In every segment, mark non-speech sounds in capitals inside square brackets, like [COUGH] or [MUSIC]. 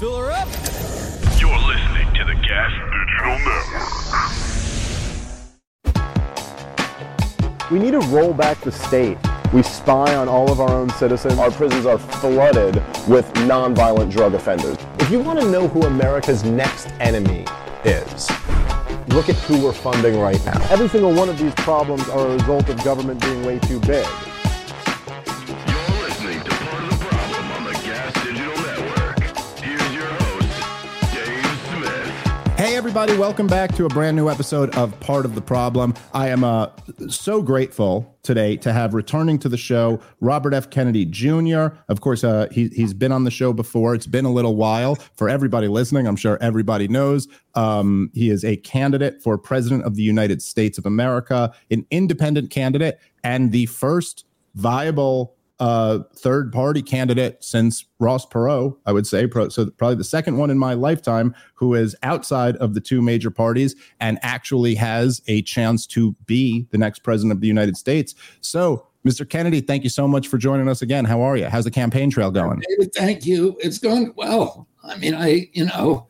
Fill her up. You're listening to the Gas Digital Network. We need to roll back the state. We spy on all of our own citizens. Our prisons are flooded with nonviolent drug offenders. If you want to know who America's next enemy is, look at who we're funding right now. Every single one of these problems are a result of government being way too big. Hey, everybody, welcome back to a brand new episode of Part of the Problem. I am uh, so grateful today to have returning to the show Robert F. Kennedy Jr. Of course, uh, he, he's been on the show before. It's been a little while. For everybody listening, I'm sure everybody knows um, he is a candidate for President of the United States of America, an independent candidate, and the first viable uh, third party candidate since Ross Perot, I would say. So probably the second one in my lifetime who is outside of the two major parties and actually has a chance to be the next president of the United States. So, Mr. Kennedy, thank you so much for joining us again. How are you? How's the campaign trail going? David, thank you. It's going well. I mean, I, you know,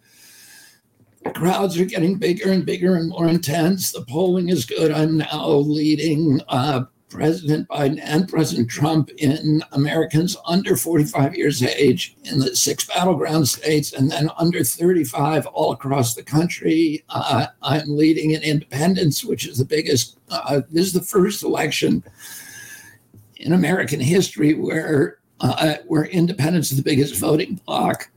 crowds are getting bigger and bigger and more intense. The polling is good. I'm now leading uh, President Biden and President Trump in Americans under 45 years of age in the six battleground states, and then under 35 all across the country. Uh, I'm leading in independents, which is the biggest. Uh, this is the first election in American history where uh, where independents is the biggest voting bloc,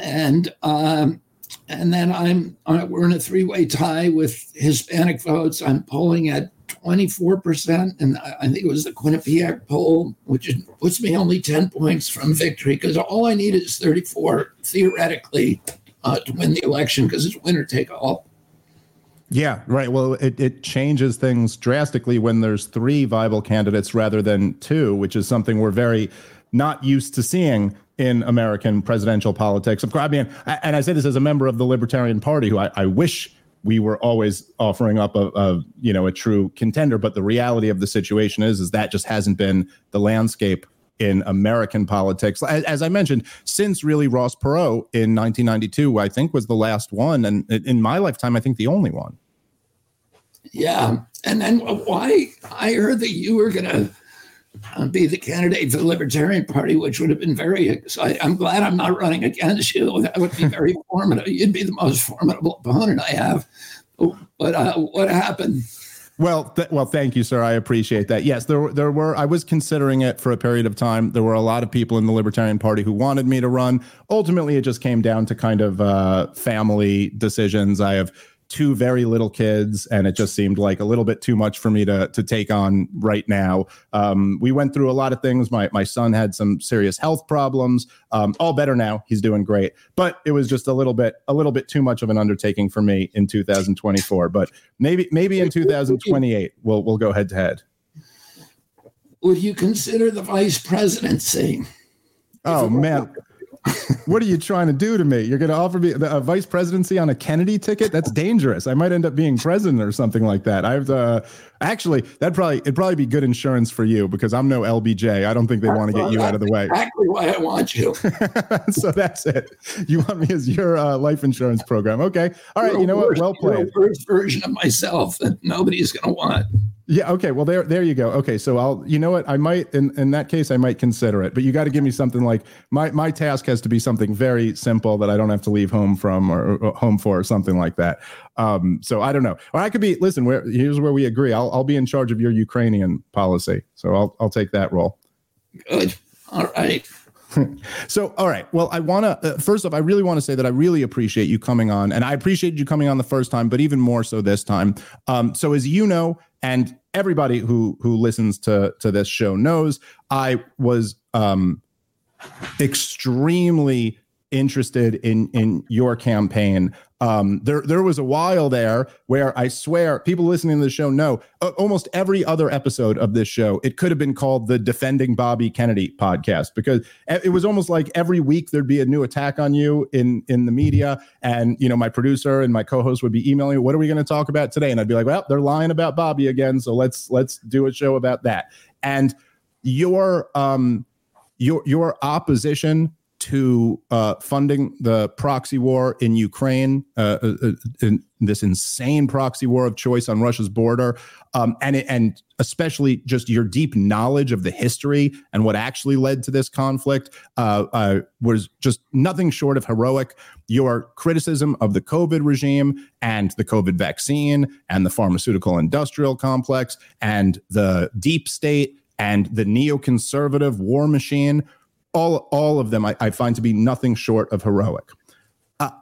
and um, and then I'm uh, we're in a three way tie with Hispanic votes. I'm polling at 24%. And I think it was the Quinnipiac poll, which puts me only 10 points from victory because all I need is 34 theoretically uh, to win the election because it's winner take all. Yeah, right. Well, it, it changes things drastically when there's three viable candidates rather than two, which is something we're very not used to seeing in American presidential politics. I mean, and I say this as a member of the Libertarian Party, who I, I wish we were always offering up a, a, you know a true contender but the reality of the situation is is that just hasn't been the landscape in American politics. As, as I mentioned since really Ross Perot in 1992 I think was the last one and in my lifetime I think the only one. Yeah and then why I heard that you were going to uh, be the candidate for the Libertarian Party, which would have been very exciting. I'm glad I'm not running against you. That would be very [LAUGHS] formidable. You'd be the most formidable opponent I have. But uh, what happened? Well, th- well, thank you, sir. I appreciate that. Yes, there were, there were. I was considering it for a period of time. There were a lot of people in the Libertarian Party who wanted me to run. Ultimately, it just came down to kind of uh, family decisions. I have two very little kids, and it just seemed like a little bit too much for me to to take on right now. Um, we went through a lot of things. My my son had some serious health problems. Um, all better now. He's doing great, but it was just a little bit a little bit too much of an undertaking for me in 2024. But maybe maybe in 2028 we'll we'll go head to head. Would you consider the vice presidency? Oh man what are you trying to do to me? You're going to offer me a vice presidency on a Kennedy ticket? That's dangerous. I might end up being president or something like that. I've uh, actually that probably it'd probably be good insurance for you because I'm no LBJ. I don't think they want to get you out of the way. Exactly why I want you. [LAUGHS] so that's it. You want me as your uh, life insurance program? Okay. All right. You're you know worst, what? Well played. Worst version of myself that nobody's going to want. Yeah. Okay. Well, there, there you go. Okay. So I'll, you know what? I might, in, in that case, I might consider it. But you got to give me something like my my task has to be something very simple that I don't have to leave home from or, or home for or something like that. Um. So I don't know. Or I could be. Listen. Where here's where we agree. I'll I'll be in charge of your Ukrainian policy. So I'll I'll take that role. Good. All right. [LAUGHS] So, all right. Well, I want to, uh, first off, I really want to say that I really appreciate you coming on. And I appreciate you coming on the first time, but even more so this time. Um, so, as you know, and everybody who who listens to to this show knows, I was um, extremely interested in in your campaign. Um, there there was a while there where I swear people listening to the show know uh, almost every other episode of this show it could have been called the Defending Bobby Kennedy podcast because it was almost like every week there'd be a new attack on you in in the media. And you know my producer and my co-host would be emailing me what are we going to talk about today? And I'd be like well they're lying about Bobby again so let's let's do a show about that. And your um your your opposition to uh, funding the proxy war in Ukraine, uh, uh, uh, in this insane proxy war of choice on Russia's border, um, and and especially just your deep knowledge of the history and what actually led to this conflict uh, uh, was just nothing short of heroic. Your criticism of the COVID regime and the COVID vaccine and the pharmaceutical industrial complex and the deep state and the neoconservative war machine all all of them I, I find to be nothing short of heroic.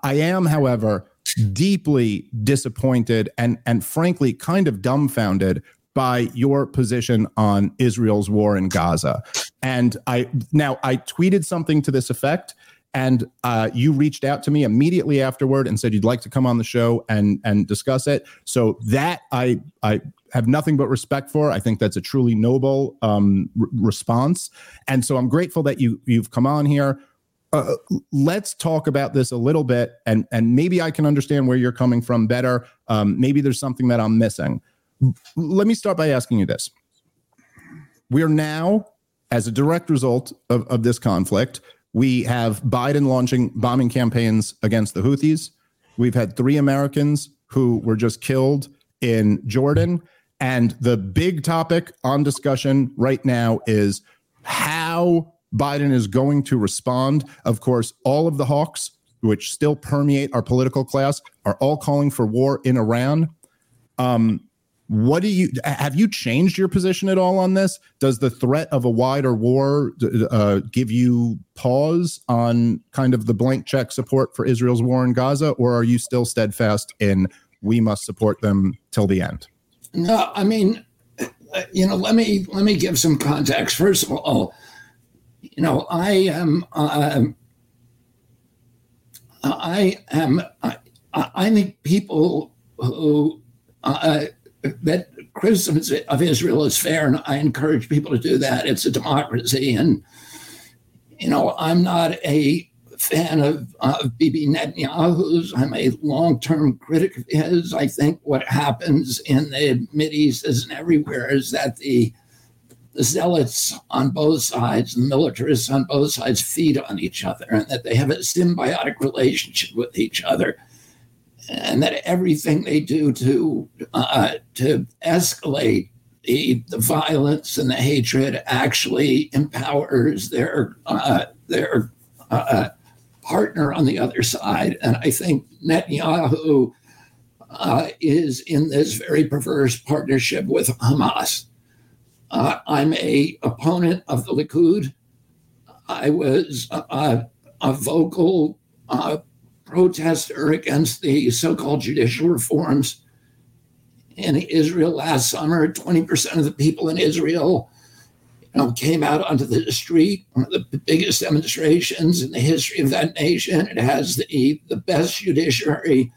I am, however, deeply disappointed and and frankly kind of dumbfounded by your position on Israel's war in Gaza. And I now I tweeted something to this effect, and uh, you reached out to me immediately afterward and said you'd like to come on the show and and discuss it. So that I I have nothing but respect for. I think that's a truly noble um, r- response, and so I'm grateful that you you've come on here. Uh, let's talk about this a little bit, and and maybe I can understand where you're coming from better. Um, maybe there's something that I'm missing. Let me start by asking you this: We are now, as a direct result of, of this conflict, we have Biden launching bombing campaigns against the Houthis. We've had three Americans who were just killed in Jordan. And the big topic on discussion right now is how Biden is going to respond. Of course, all of the hawks, which still permeate our political class, are all calling for war in Iran. Um, what do you have you changed your position at all on this? Does the threat of a wider war uh, give you pause on kind of the blank check support for Israel's war in Gaza, or are you still steadfast in we must support them till the end? No, I mean, uh, you know, let me let me give some context. First of all, you know, I am, uh, I am, I, I think people who uh, that criticism of Israel is fair, and I encourage people to do that. It's a democracy, and you know, I'm not a fan of, of Bibi Netanyahu's. I'm a long-term critic of his. I think what happens in the East and everywhere is that the the zealots on both sides, the militarists on both sides, feed on each other, and that they have a symbiotic relationship with each other, and that everything they do to uh, to escalate the, the violence and the hatred actually empowers their uh, their uh, partner on the other side. And I think Netanyahu uh, is in this very perverse partnership with Hamas. Uh, I'm a opponent of the Likud. I was a, a vocal uh, protester against the so-called judicial reforms in Israel last summer. 20% of the people in Israel know, came out onto the street, one of the biggest demonstrations in the history of that nation. It has the, the best judiciary,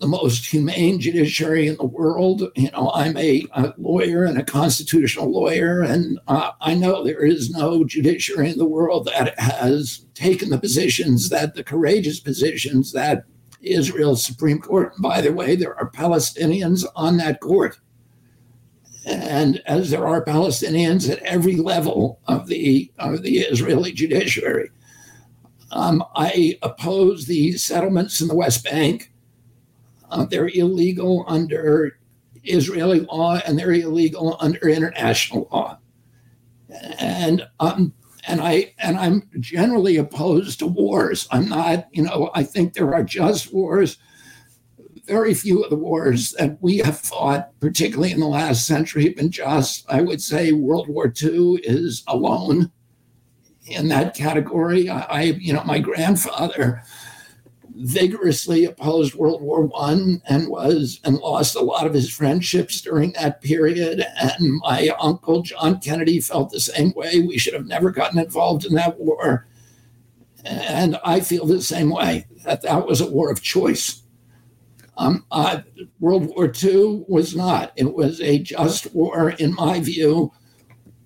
the most humane judiciary in the world. You know, I'm a, a lawyer and a constitutional lawyer, and uh, I know there is no judiciary in the world that has taken the positions that the courageous positions that Israel's Supreme Court. By the way, there are Palestinians on that court and as there are Palestinians at every level of the of the Israeli judiciary. Um, I oppose the settlements in the West Bank. Uh, they're illegal under Israeli law and they're illegal under international law. And um, and I and I'm generally opposed to wars. I'm not, you know, I think there are just wars. Very few of the wars that we have fought, particularly in the last century, have been just. I would say World War II is alone in that category. I, you know, my grandfather vigorously opposed World War One and was and lost a lot of his friendships during that period. And my uncle John Kennedy felt the same way. We should have never gotten involved in that war. And I feel the same way that that was a war of choice. Um, uh, World War II was not. It was a just war, in my view.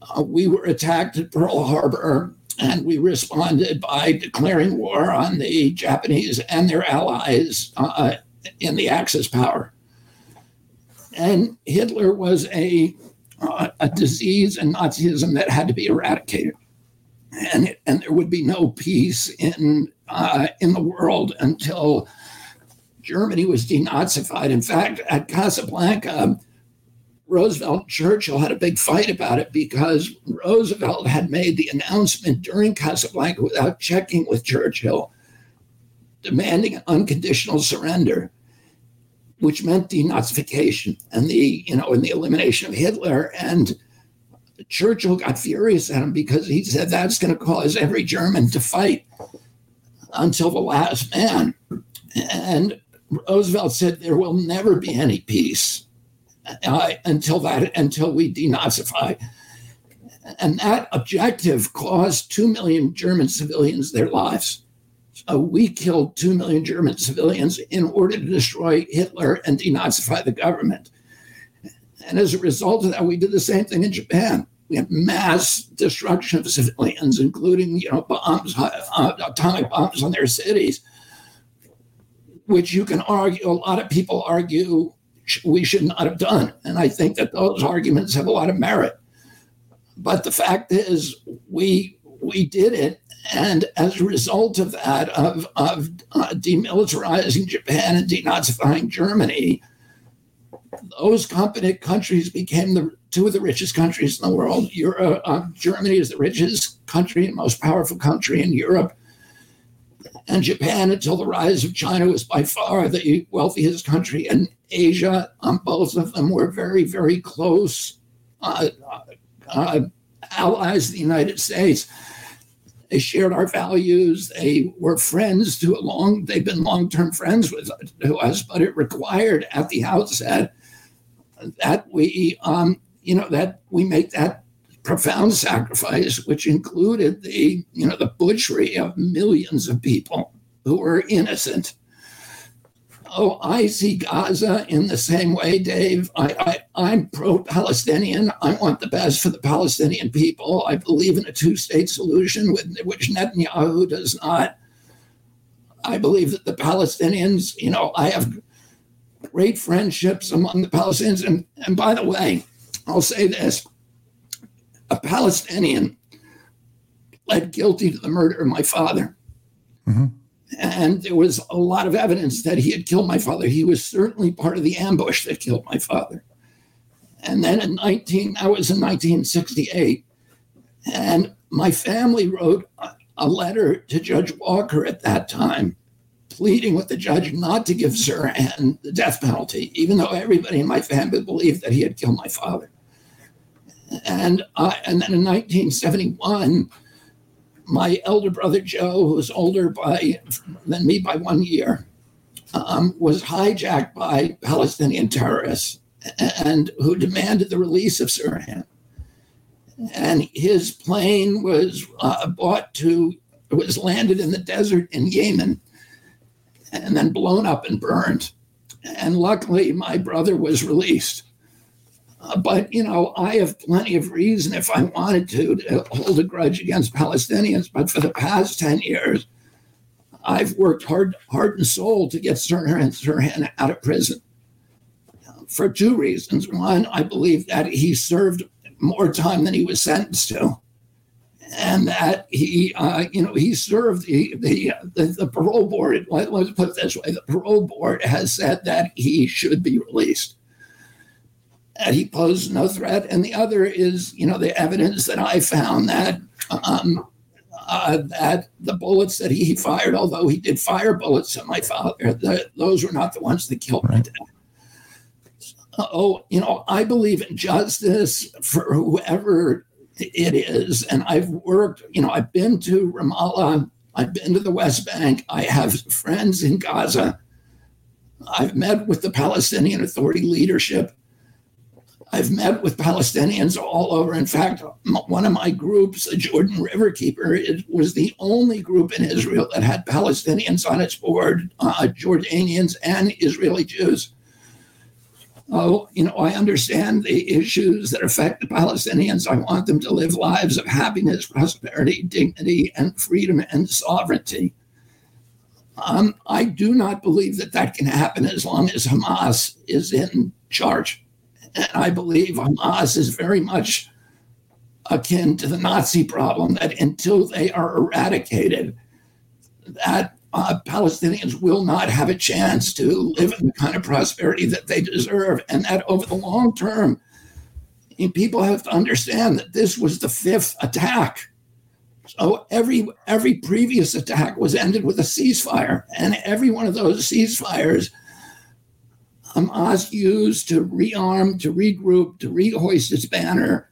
Uh, we were attacked at Pearl Harbor and we responded by declaring war on the Japanese and their allies uh, in the Axis power. And Hitler was a, uh, a disease and Nazism that had to be eradicated. And, and there would be no peace in, uh, in the world until Germany was denazified. In fact, at Casablanca, Roosevelt and Churchill had a big fight about it because Roosevelt had made the announcement during Casablanca without checking with Churchill, demanding an unconditional surrender, which meant denazification and the, you know, and the elimination of Hitler. And Churchill got furious at him because he said that's going to cause every German to fight until the last man. And Roosevelt said there will never be any peace uh, until that until we denazify. And that objective cost two million German civilians their lives. So we killed two million German civilians in order to destroy Hitler and denazify the government. And as a result of that, we did the same thing in Japan. We had mass destruction of civilians, including you know bombs, uh, atomic bombs on their cities, which you can argue. A lot of people argue we should not have done. And I think that those arguments have a lot of merit. But the fact is, we we did it, and as a result of that, of of uh, demilitarizing Japan and denazifying Germany, those company countries became the two of the richest countries in the world. Europe, uh, Germany is the richest country and most powerful country in Europe. And Japan, until the rise of China, was by far the wealthiest country in Asia. Um, both of them were very, very close uh, uh, allies of the United States. They shared our values. They were friends to a long. They've been long-term friends with us, but it required at the outset that we, um, you know, that we make that profound sacrifice, which included the, you know, the butchery of millions of people who were innocent. Oh, I see Gaza in the same way, Dave. I, I, am pro Palestinian. I want the best for the Palestinian people. I believe in a two state solution, with, which Netanyahu does not. I believe that the Palestinians, you know, I have great friendships among the Palestinians. And, and by the way, I'll say this a Palestinian pled guilty to the murder of my father. Mm-hmm. And there was a lot of evidence that he had killed my father. He was certainly part of the ambush that killed my father. And then in 19, I was in 1968, and my family wrote a letter to Judge Walker at that time, pleading with the judge not to give Sirhan the death penalty, even though everybody in my family believed that he had killed my father. And, and then in 1971, my elder brother Joe, who was older by than me by one year, um, was hijacked by Palestinian terrorists and who demanded the release of Sirhan. And his plane was uh, bought to was landed in the desert in Yemen and then blown up and burned. And luckily, my brother was released. Uh, but, you know, I have plenty of reason if I wanted to, to hold a grudge against Palestinians. But for the past 10 years, I've worked hard, heart and soul to get Sirhan, and Sirhan out of prison for two reasons. One, I believe that he served more time than he was sentenced to. And that he, uh, you know, he served the, the, the, the parole board. Let, let's put it this way: the parole board has said that he should be released. That he posed no threat, and the other is, you know, the evidence that I found that um, uh, that the bullets that he fired, although he did fire bullets at my father, the, those were not the ones that killed my dad. Oh, you know, I believe in justice for whoever it is, and I've worked. You know, I've been to Ramallah, I've been to the West Bank, I have friends in Gaza. I've met with the Palestinian Authority leadership. I've met with Palestinians all over. In fact, one of my groups, the Jordan Riverkeeper, it was the only group in Israel that had Palestinians on its board, uh, Jordanians and Israeli Jews. Oh, you know, I understand the issues that affect the Palestinians. I want them to live lives of happiness, prosperity, dignity, and freedom and sovereignty. Um, I do not believe that that can happen as long as Hamas is in charge. And I believe Hamas is very much akin to the Nazi problem that until they are eradicated, that uh, Palestinians will not have a chance to live in the kind of prosperity that they deserve. And that over the long term, people have to understand that this was the fifth attack. So every every previous attack was ended with a ceasefire, and every one of those ceasefires Um, Hamas used to rearm, to regroup, to rehoist its banner,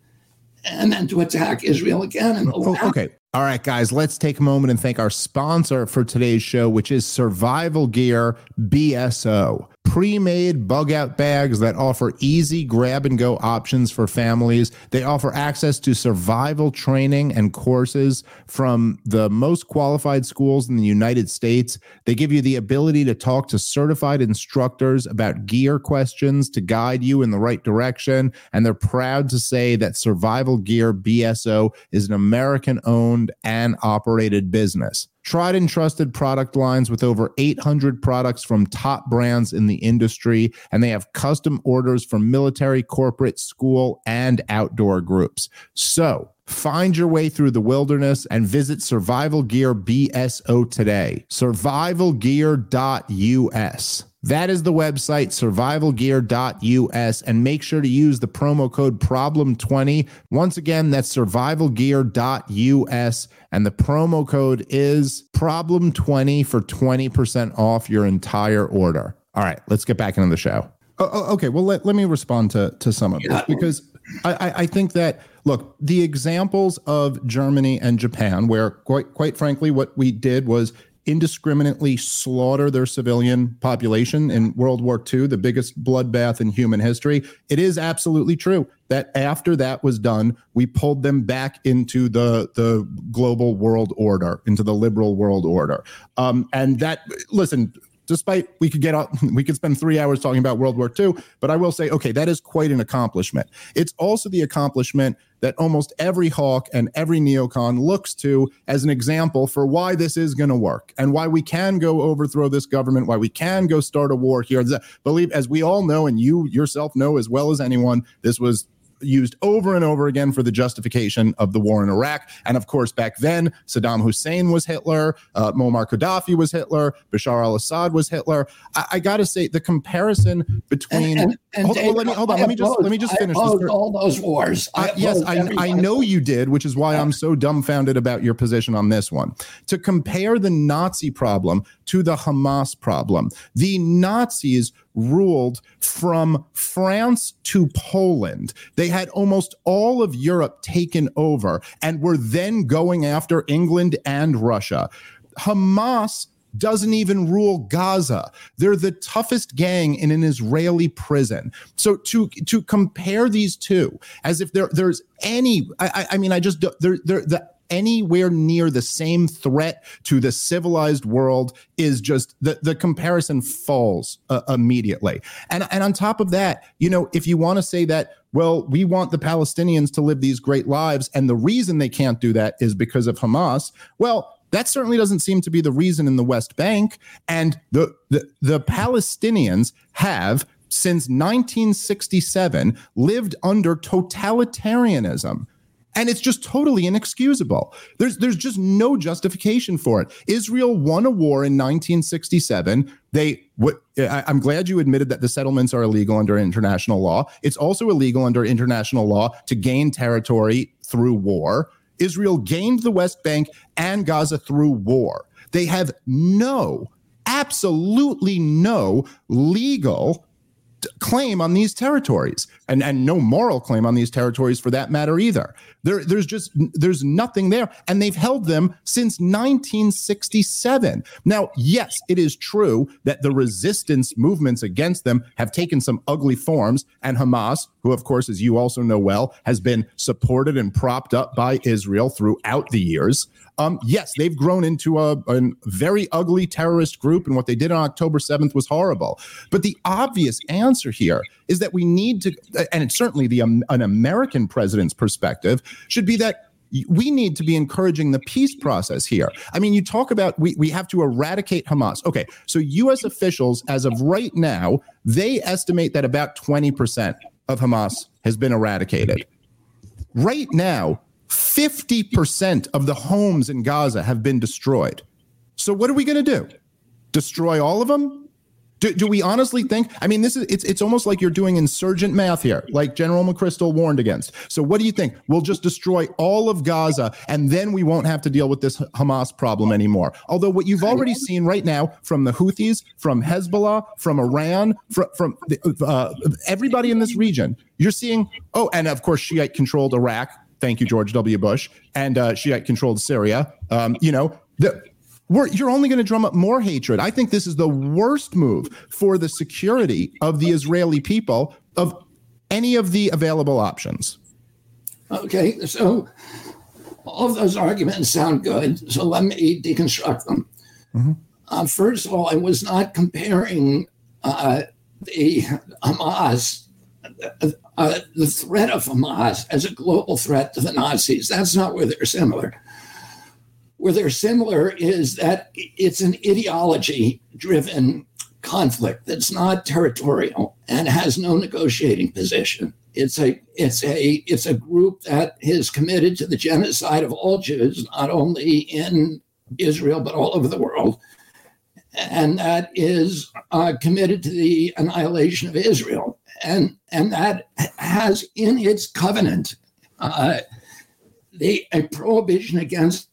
and then to attack Israel again. Oh, okay. All right, guys, let's take a moment and thank our sponsor for today's show, which is Survival Gear BSO pre made bug out bags that offer easy grab and go options for families. They offer access to survival training and courses from the most qualified schools in the United States. They give you the ability to talk to certified instructors about gear questions to guide you in the right direction. And they're proud to say that Survival Gear BSO is an American owned and operated business tried and trusted product lines with over 800 products from top brands in the industry, and they have custom orders for military, corporate, school, and outdoor groups. So, Find your way through the wilderness and visit Survival Gear BSO today. Survivalgear.us. That is the website, survivalgear.us, and make sure to use the promo code problem20. Once again, that's survivalgear.us, and the promo code is problem20 for 20% off your entire order. All right, let's get back into the show. Oh, oh okay, well, let, let me respond to, to some of this because I, I think that look, the examples of Germany and Japan, where quite quite frankly, what we did was indiscriminately slaughter their civilian population in World War II, the biggest bloodbath in human history. It is absolutely true that after that was done, we pulled them back into the the global world order, into the liberal world order. Um, and that, listen, despite we could get out, [LAUGHS] we could spend three hours talking about World War II, but I will say, okay, that is quite an accomplishment. It's also the accomplishment that almost every hawk and every neocon looks to as an example for why this is going to work and why we can go overthrow this government, why we can go start a war here. Believe, as we all know, and you yourself know as well as anyone, this was used over and over again for the justification of the war in Iraq. And of course, back then, Saddam Hussein was Hitler, uh, Muammar Gaddafi was Hitler, Bashar al Assad was Hitler. I, I got to say, the comparison between. And, and, and hold, Dave, on, let me, hold on, let me just let me just finish this. All those wars. Uh, yes, I, I know you did, which is why I'm so dumbfounded about your position on this one. To compare the Nazi problem to the Hamas problem, the Nazis ruled from France to Poland. They had almost all of Europe taken over and were then going after England and Russia. Hamas doesn't even rule Gaza. They're the toughest gang in an Israeli prison. So to to compare these two as if there there's any I, I mean I just there there the anywhere near the same threat to the civilized world is just the, the comparison falls uh, immediately. And, and on top of that, you know, if you want to say that, well, we want the Palestinians to live these great lives, and the reason they can't do that is because of Hamas, well, that certainly doesn't seem to be the reason in the West Bank. And the, the, the Palestinians have since 1967 lived under totalitarianism And it's just totally inexcusable. There's there's just no justification for it. Israel won a war in 1967. They what I, I'm glad you admitted that the settlements are illegal under international law. It's also illegal under international law to gain territory through war. Israel gained the West Bank and Gaza through war. They have no, absolutely no legal claim on these territories and, and no moral claim on these territories for that matter either. There, there's just there's nothing there. And they've held them since 1967. Now, yes, it is true that the resistance movements against them have taken some ugly forms, and Hamas, who of course, as you also know well, has been supported and propped up by Israel throughout the years. Um, yes, they've grown into a, a very ugly terrorist group, and what they did on October 7th was horrible. But the obvious answer here is that we need to, and it's certainly the um, an American president's perspective should be that we need to be encouraging the peace process here. I mean, you talk about we, we have to eradicate Hamas. Okay, so U.S. officials, as of right now, they estimate that about 20% of Hamas has been eradicated. Right now, 50% of the homes in Gaza have been destroyed. So what are we going to do? Destroy all of them? Do, do we honestly think? I mean, this is it's it's almost like you're doing insurgent math here, like General McChrystal warned against. So what do you think? We'll just destroy all of Gaza, and then we won't have to deal with this Hamas problem anymore. Although what you've already seen right now from the Houthis, from Hezbollah, from Iran, from from uh, everybody in this region, you're seeing. Oh, and of course, Shiite-controlled Iraq. Thank you, George W. Bush, and uh, Shiite-controlled Syria. Um, you know the we're, you're only going to drum up more hatred. I think this is the worst move for the security of the Israeli people of any of the available options. Okay, so all of those arguments sound good. So let me deconstruct them. Mm-hmm. Uh, first of all, I was not comparing uh, the Hamas, uh, the threat of Hamas as a global threat to the Nazis. That's not where they're similar where they're similar is that it's an ideology driven conflict that's not territorial and has no negotiating position. It's a it's a it's a group that is committed to the genocide of all Jews, not only in Israel but all over the world, and that is uh, committed to the annihilation of Israel, and and that has in its covenant uh, the a prohibition against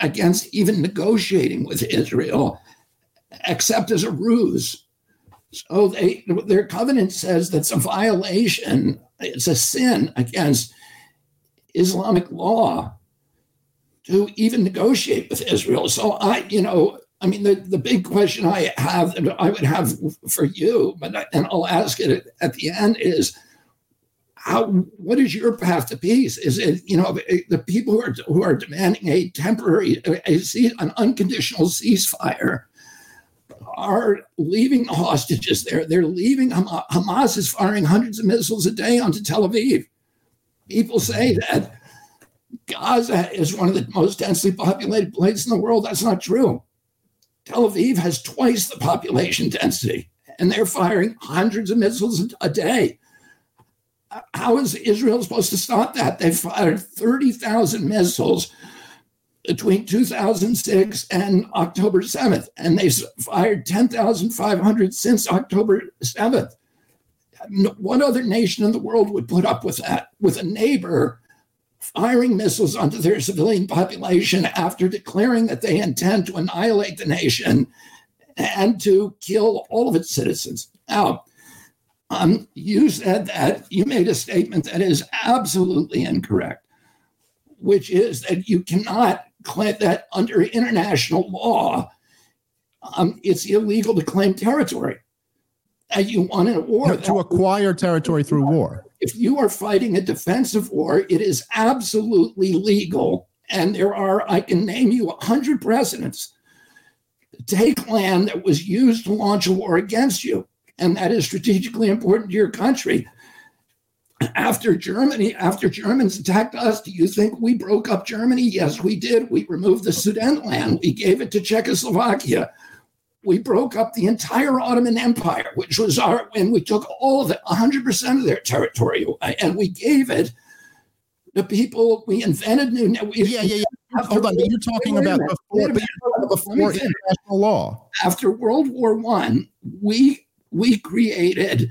against even negotiating with Israel, except as a ruse. So they, their covenant says that's a violation, it's a sin against Islamic law to even negotiate with Israel. So I, you know, I mean, the, the big question I have, I would have for you, but and I'll ask it at the end is how what is your path to peace? Is it you know the people who are who are demanding a temporary a, a an unconditional ceasefire are leaving the hostages there. They're leaving hamas is firing hundreds of missiles a day onto tel aviv. People say that gaza is one of the most densely populated places in the world. That's not true. Tel aviv has twice the population density and they're firing hundreds of missiles a day how is Israel supposed to stop that? They fired 30,000 missiles between 2006 and October 7th, and they fired 10,500 since October 7th. What other nation in the world would put up with that? With a neighbor firing missiles onto their civilian population after declaring that they intend to annihilate the nation and to kill all of its citizens. Now, um, you said that you made a statement that is absolutely incorrect, which is that you cannot claim that under international law, um, it's illegal to claim territory. And you won a war. No, to acquire territory through war. If you are fighting a defensive war, it is absolutely legal. And there are, I can name you a hundred precedents. Take land that was used to launch a war against you and that is strategically important to your country. After Germany, after Germans attacked us, do you think we broke up Germany? Yes, we did. We removed the Sudetenland. We gave it to Czechoslovakia. We broke up the entire Ottoman Empire, which was our, and we took all of it, 100% of their territory, and we gave it the people we invented new. We, Yeah, yeah, yeah. Hold on, you're talking about minute, before, wait a but minute. you're talking Let me before international law. After World War One, we we created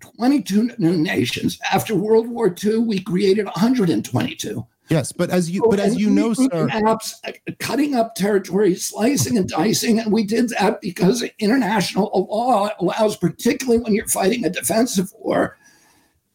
22 new nations. After World War II, we created 122. Yes, but as you but as you know, sir, maps, uh, cutting up territory, slicing and dicing, and we did that because international law allows, particularly when you're fighting a defensive war,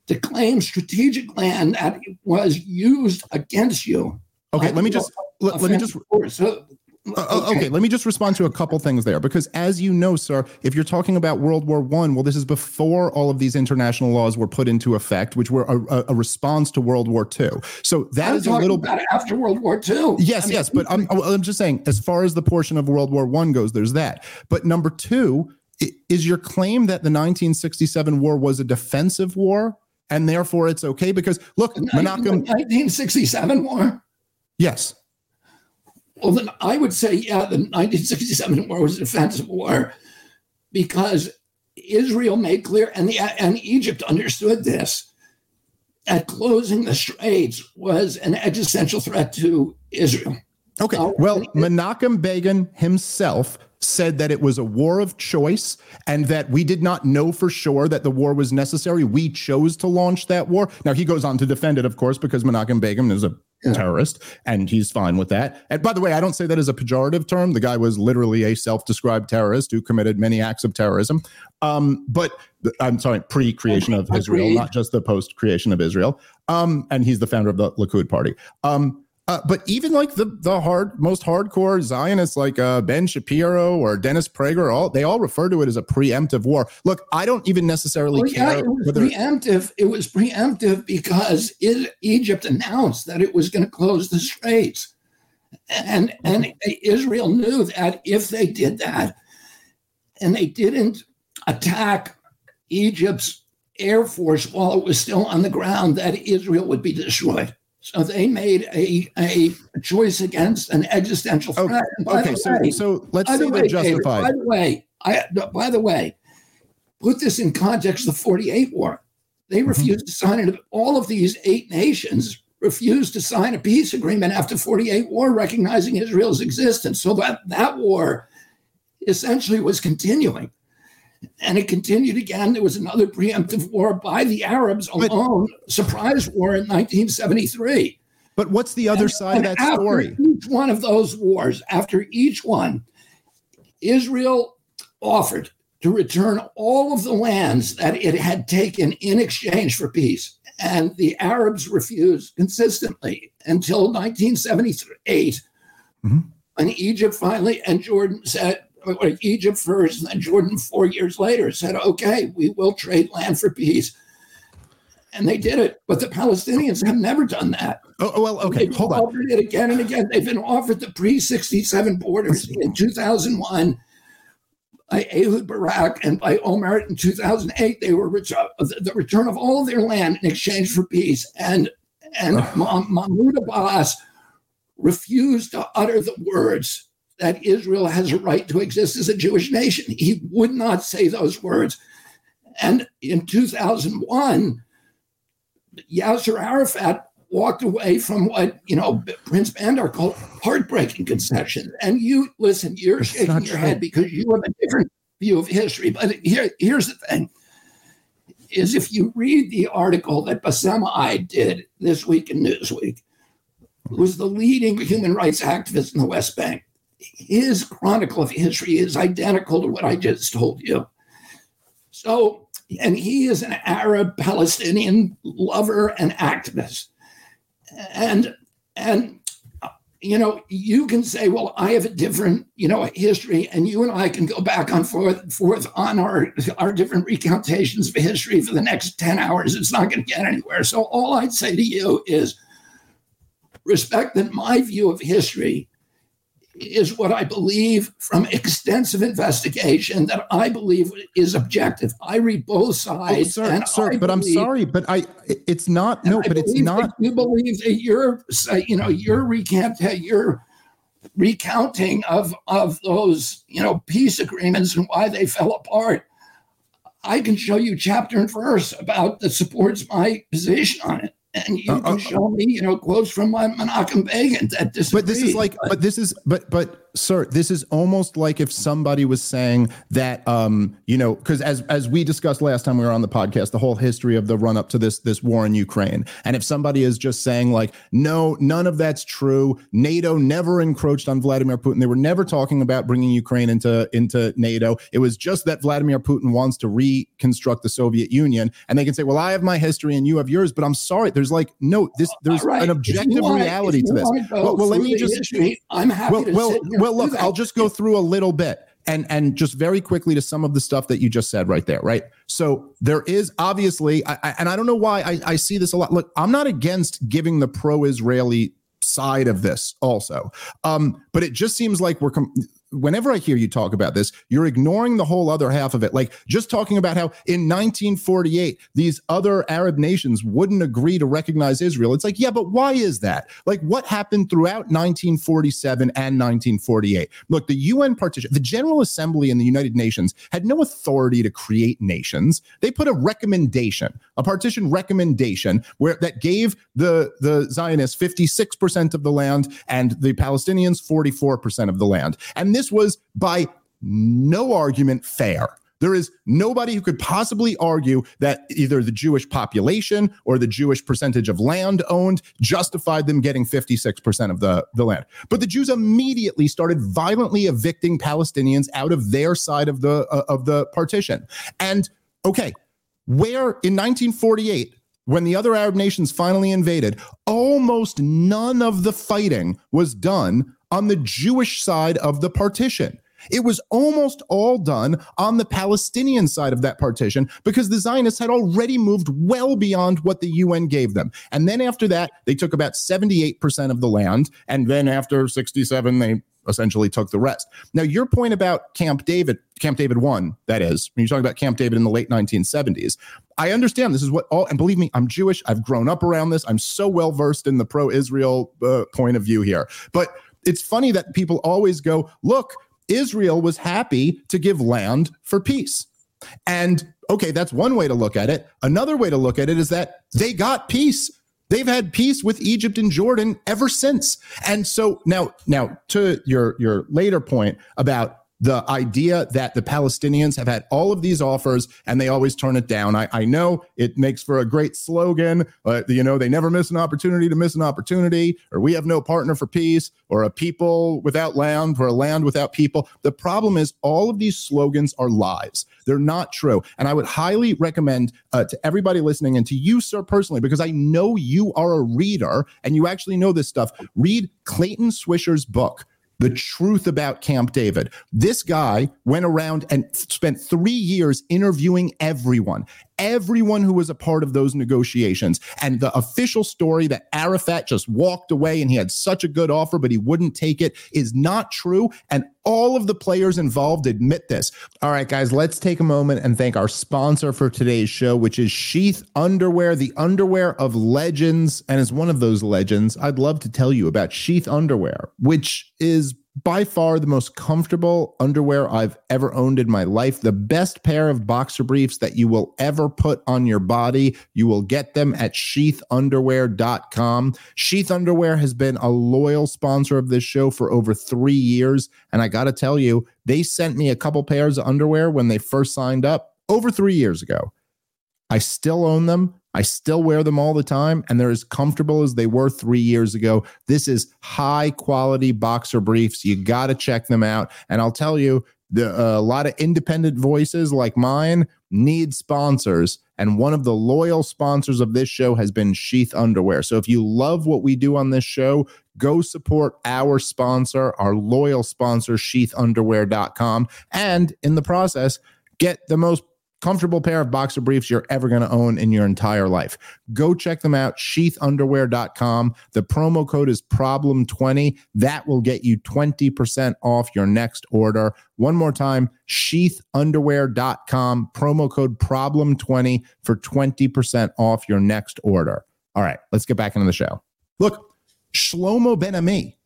to claim strategic land that was used against you. okay, let me just let, let me just war. So, Uh, uh, okay. let me just respond to a couple things there because as you know sir if you're talking about world war one well this is before all of these international laws were put into effect which were a, a- response to world war ii so that is a little about after World War II. Yes, I mean, yes, but I'm, I'm just saying, as far as the portion of World War One goes, there's that. But number two is your claim that the 1967 war was a defensive war, and therefore it's okay because look, the Menachem. 1967 war. Yes, Well, then I would say, yeah, the 1967 [LAUGHS] war was a defensive war because Israel made clear, and the and Egypt understood this, that closing the straits was an existential threat to Israel. Okay. Oh, Well, Menachem Begin himself said that it was a war of choice and that we did not know for sure that the war was necessary. We chose to launch that war. Now, he goes on to defend it, of course, because Menachem Begin is a terrorist and he's fine with that. And by the way, I don't say that as a pejorative term. The guy was literally a self described terrorist who committed many acts of terrorism. Um, but I'm sorry, [LAUGHS] pre creation of Israel, not just the post creation of Israel. Um, and he's the founder of the Likud party. Um, uh, but even like the the hard most hardcore Zionists like uh, Ben Shapiro or Dennis Prager, all they all refer to it as a preemptive war. Look, I don't even necessarily Well, yeah, care it was whether preemptive. It was preemptive because it, Egypt announced that it was going to close the straits, and and Israel knew that if they did that, and they didn't attack Egypt's air force while it was still on the ground, that Israel would be destroyed. So they made a, a choice against an existential threat. By okay, so way, so let's say the they're way, David, by the way, I by the way, put this in context of the 48 war. They Mm-hmm. refused to sign it. All of these eight nations refused to sign a peace agreement after 48 war, recognizing Israel's existence. So that, that war essentially was continuing. And it continued again. There was another preemptive war by the Arabs But- alone, surprise war in 1973. But what's the other side of And that after story? Each one of those wars, after each one, Israel offered to return all of the lands that it had taken in exchange for peace. And the Arabs refused consistently until 1978, Mhm. when Egypt finally and Jordan said, or Egypt first, and then Jordan four years later said, okay, we will trade land for peace. And they did it. But the Palestinians have never done that. Oh, oh well, okay, They've hold on. offered it again and again. They've been offered the pre 67 borders in 2001 by Ehud Barak and by Olmert in 2008. They were ret- uh, the the return of all of their land in exchange for peace. And, and Mahmoud Abbas refused to utter the words that Israel has a right to exist as a Jewish nation. He would not say those words. And in 2001, Yasser Arafat walked away from what you know Prince Bandar called heartbreaking concessions. And you listen, you're It's shaking your true. head because you have a different view of history. But here, here's the thing: is if you read the article that Bassem Eid did this week in Newsweek, who's the leading human rights activist in the West Bank. His chronicle of history is identical to what I just told you. So, and he is an Arab Palestinian lover and activist. And, and, you know, you can say, well, I have a different, you know, history, and you and I can go back on forth, forth on our, our different recountations of history for the next 10 hours. It's not going to get anywhere. So all I'd say to you is respect that my view of history is what I believe from extensive investigation that I believe is objective. I read both sides. Oh, sides. sir, and sir, I but I'm sorry, but I it's not no, but it's not You believe that you're, you know, your recant, your recounting of of those, you know, peace agreements and why they fell apart. I can show you chapter and verse about that supports my position on it. And you Uh, can uh, show me, you know, quotes from my Menachem Begin that disagree. but this is like but this is but but sir this is almost like if somebody was saying that um you know because as as we discussed last time we were on the podcast the whole history of the run up to this this war in ukraine. And if somebody is just saying like no none of that's true. Nato never encroached on vladimir putin. They were never talking about bringing ukraine into into nato. It was just that vladimir putin wants to reconstruct the soviet union. And they can say well i have my history and you have yours but i'm sorry. There's like no this there's right. an objective reality to this. well, well let me just history, I'm happy well, to well, sit here well. Look. I'll just go through a little bit and and just very quickly to some of the stuff that you just said right there. Right. So there is obviously, I, I, and I don't know why I, I see this a lot. Look, I'm not against giving the pro-Israeli side of this also, um, but it just seems like we're. Com- Whenever I hear you talk about this, you're ignoring the whole other half of it. Like just talking about how in 1948, these other Arab nations wouldn't agree to recognize Israel. It's like, yeah, but why is that? Like, what happened throughout 1947 and 1948? Look, the UN partition, the General Assembly in the United Nations had no authority to create nations. They put a recommendation, a partition recommendation, where that gave the, the Zionists 56% of the land and the Palestinians 44% of the land. And this was by no argument fair. There is nobody who could possibly argue that either the Jewish population or the Jewish percentage of land owned justified them getting 56% of the, the land. But the Jews immediately started violently evicting Palestinians out of their side of the uh, of the partition. And okay, where in 1948 when the other Arab nations finally invaded, almost none of the fighting was done on the Jewish side of the partition. It was almost all done on the Palestinian side of that partition because the Zionists had already moved well beyond what the UN gave them. And then after that, they took about 78% of the land. And then after 67, they essentially took the rest. Now, your point about Camp David, Camp David 1, that is, when you're talking about Camp David in the late 1970s, I understand this is what all, and believe me, I'm Jewish. I've grown up around this. I'm so well versed in the pro Israel uh, point of view here. But it's funny that people always go, look, Israel was happy to give land for peace. And okay, that's one way to look at it. Another way to look at it is that they got peace. They've had peace with Egypt and Jordan ever since. And so now, now to your your later point about the idea that the Palestinians have had all of these offers and they always turn it down. I, I know it makes for a great slogan, but you know, they never miss an opportunity to miss an opportunity, or we have no partner for peace, or a people without land, or a land without people. The problem is all of these slogans are lies. They're not true. And I would highly recommend uh, to everybody listening and to you, sir, personally, because I know you are a reader and you actually know this stuff. Read Clayton Swisher's book the truth about Camp David. This guy went around and spent three years interviewing everyone, everyone who was a part of those negotiations. And the official story that Arafat just walked away and he had such a good offer, but he wouldn't take it is not true. And all of the players involved admit this. All right, guys, let's take a moment and thank our sponsor for today's show, which is Sheath Underwear, the underwear of legends. And as one of those legends, I'd love to tell you about Sheath Underwear, which is by far the most comfortable underwear I've ever owned in my life. The best pair of boxer briefs that you will ever put on your body. You will get them at sheathunderwear.com. Sheath Underwear has been a loyal sponsor of this show for over three years. And I got to tell you, they sent me a couple pairs of underwear when they first signed up over three years ago. I still own them. I still wear them all the time, and they're as comfortable as they were three years ago. This is high quality boxer briefs. You got to check them out. And I'll tell you, the, uh, a lot of independent voices like mine need sponsors. And one of the loyal sponsors of this show has been Sheath Underwear. So if you love what we do on this show, go support our sponsor, our loyal sponsor, sheathunderwear.com. And in the process, get the most comfortable pair of boxer briefs you're ever going to own in your entire life. Go check them out, sheathunderwear.com. The promo code is problem20. That will get you 20% off your next order. One more time, sheathunderwear.com, promo code problem20 for 20% off your next order. All right, let's get back into the show. Look, Shlomo Ben Ami,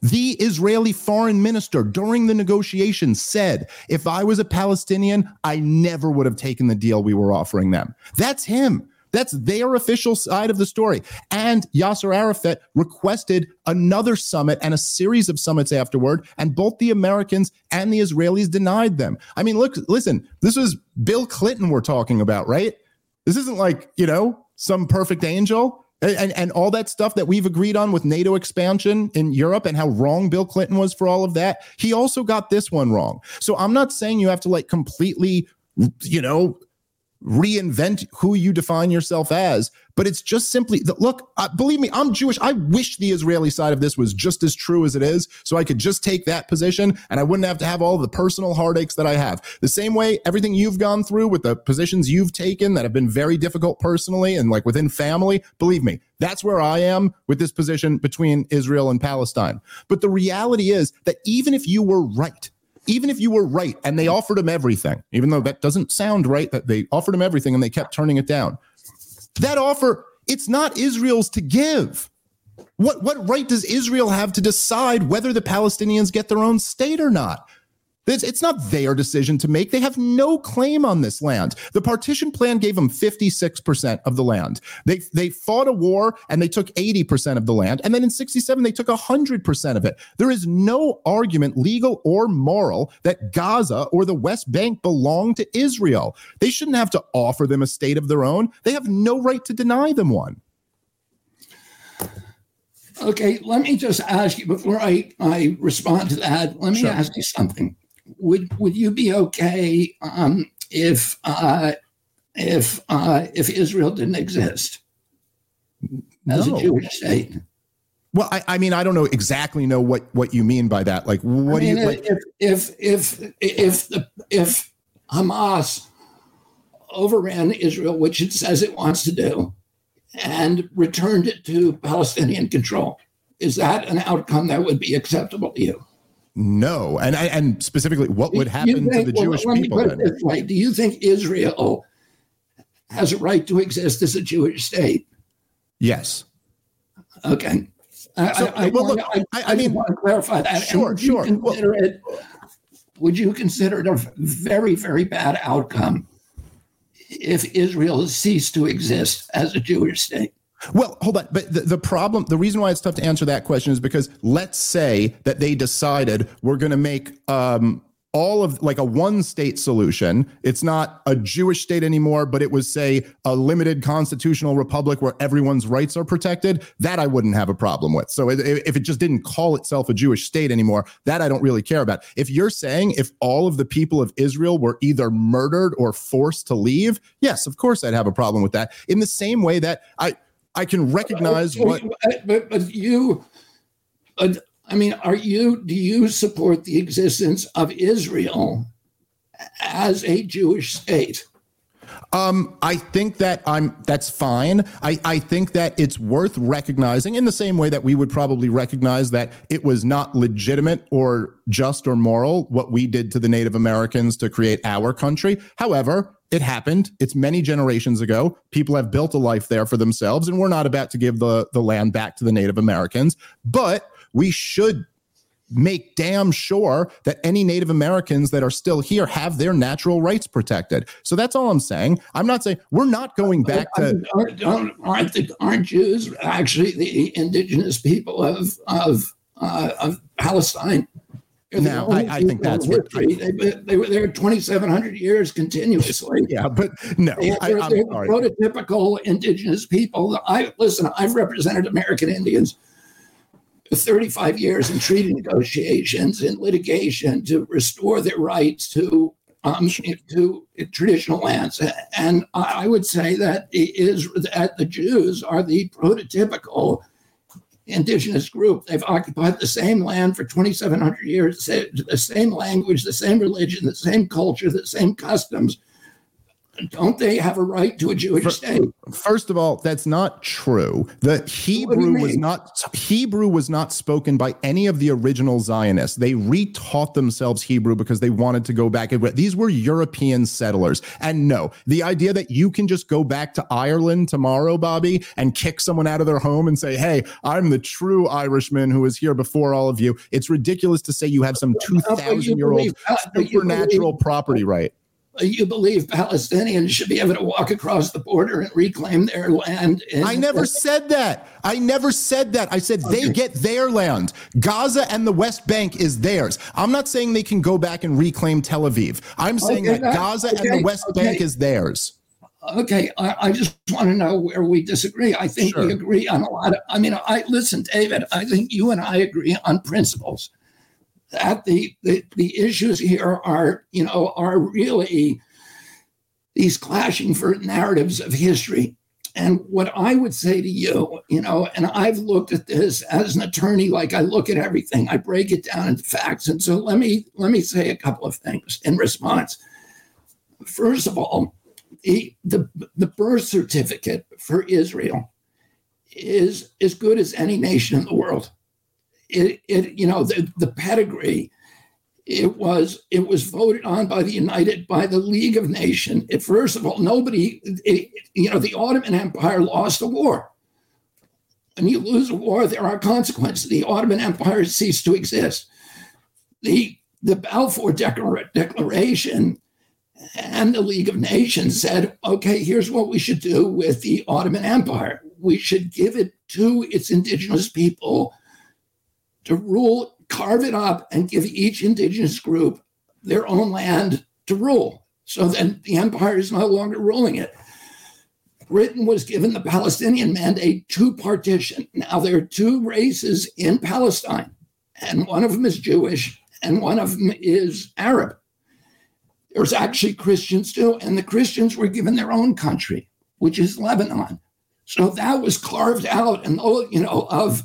the Israeli foreign minister during the negotiations said, if I was a Palestinian, I never would have taken the deal we were offering them. That's him. That's their official side of the story. And Yasser Arafat requested another summit and a series of summits afterward, and both the Americans and the Israelis denied them. I mean, look, listen, this was Bill Clinton we're talking about, right? This isn't like, you know, some perfect angel. And, and, all that stuff that we've agreed on with NATO expansion in Europe and how wrong Bill Clinton was for all of that. He also got this one wrong. So I'm not saying you have to like completely, you know, reinvent who you define yourself as but it's just simply look uh, believe me i'm jewish. I wish the israeli side of this was just as true as it is so i could just take that position and i wouldn't have to have all the personal heartaches that i have. The same way everything you've gone through with the positions you've taken that have been very difficult personally and like within family believe me that's where i am with this position between israel and palestine. But the reality is that even if you were right even if you were right and they offered him everything, even though that doesn't sound right, that they offered him everything and they kept turning it down. That offer, it's not Israel's to give. What what right does Israel have to decide whether the Palestinians get their own state or not? It's, it's not their decision to make. They have no claim on this land. The partition plan gave them 56% of the land. They, they fought a war and they took 80% of the land. And then in 67, they took 100% of it. There is no argument, legal or moral, that Gaza or the West Bank belong to Israel. They shouldn't have to offer them a state of their own. They have no right to deny them one. Okay, let me just ask you before I, I respond to that. Let me Sure. ask you something. Would would you be okay um, if uh, if uh, if Israel didn't exist as No. a Jewish state? Well, I, I mean, I don't know exactly know what what you mean by that. Like, what I mean, do you like? if if if if the if Hamas overran Israel, which it says it wants to do, and returned it to Palestinian control, is that an outcome that would be acceptable to you? No, and I- and specifically, what would you happen to the well, Jewish people? Then? this way. Do you think Israel has a right to exist as a Jewish state? Yes. Okay. I, So, I, I, well, want, look, I, I- I, mean- want to clarify that. Sure, would you sure. Well- Consider it, would you consider it a very, very bad outcome if Israel ceased to exist as a Jewish state? Well, hold on. But the, the problem, the reason why it's tough to answer that question is because let's say that they decided we're going to make um, all of like a one state solution. It's not a Jewish state anymore, but it was, say, a limited constitutional republic where everyone's rights are protected. That I wouldn't have a problem with. So if if it just didn't call itself a Jewish state anymore, that I don't really care about. If you're saying if all of the people of Israel were either murdered or forced to leave, yes, of course I'd have a problem with that. In the same way that I, I can recognize what you- But, but you, I mean, are you, do you support the existence of Israel as a Jewish state? Um I think that I'm that's fine. I I think that it's worth recognizing in the same way that we would probably recognize that it was not legitimate or just or moral what we did to the Native Americans to create our country. However, it happened. It's many generations ago. People have built a life there for themselves and we're not about to give the the land back to the Native Americans, but we should make damn sure that any Native Americans that are still here have their natural rights protected. So that's all I'm saying. I'm not saying we're not going back to. aren't, aren't, aren't, the, aren't Jews actually the indigenous people of of uh, of Palestine? They're No, I- I think that's what-. They, they were there 2,700 years continuously. Yeah, but no, They, I, they're, I'm they're sorry. prototypical indigenous people. I listen. I've represented American Indians 35 years in treaty negotiations and litigation to restore their rights to um, to traditional lands. And I would say that is that the Jews are the prototypical indigenous group. They've occupied the same land for 2,700 years, the same language, the same religion, the same culture, the same customs. Don't they have a right to a Jewish state? First of all, that's not true. The Hebrew was not Hebrew was not spoken by any of the original Zionists. They retaught themselves Hebrew because they wanted to go back. These were European settlers. And no, the idea that you can just go back to Ireland tomorrow, Bobby, and kick someone out of their home and say, "Hey, I'm the true Irishman who was here before all of you." It's ridiculous to say you have some two but you thousand year old believe- but you supernatural property right. Uh, you believe Palestinians should be able to walk across the border and reclaim their land. I never said that. I never said that. I said they get their land. Gaza and the West Bank is theirs. I'm not saying they can go back and reclaim Tel Aviv. I'm saying Okay, that Gaza and the West Bank is theirs. Okay, I, I just want to know where we disagree. I think we agree on a lot of. I mean, I listen, David. I think you and I agree on principles. That the the, the issues here are, you know, are really these clashing for narratives of history. And what I would say to you, you know, and I've looked at this as an attorney, like I look at everything, I break it down into facts. And so let me let me say a couple of things in response. First of all, the, the the birth certificate for Israel is as good as any nation in the world. It, it you know the, the pedigree it was it was voted on by the United by the League of Nations. It, first of all, nobody it, you know the Ottoman Empire lost a war. When you lose a war, there are consequences. The Ottoman Empire ceased to exist. The the Balfour Declara- Declaration and the League of Nations said, okay, here's what we should do with the Ottoman Empire. We should give it to its indigenous people to rule, carve it up, and give each indigenous group their own land to rule. So then the empire is no longer ruling it. Britain was given the Palestinian mandate to partition. Now there are two races in Palestine, and one of them is Jewish and one of them is Arab. There's actually Christians too, and the Christians were given their own country, which is Lebanon. So that was carved out, and oh, you know of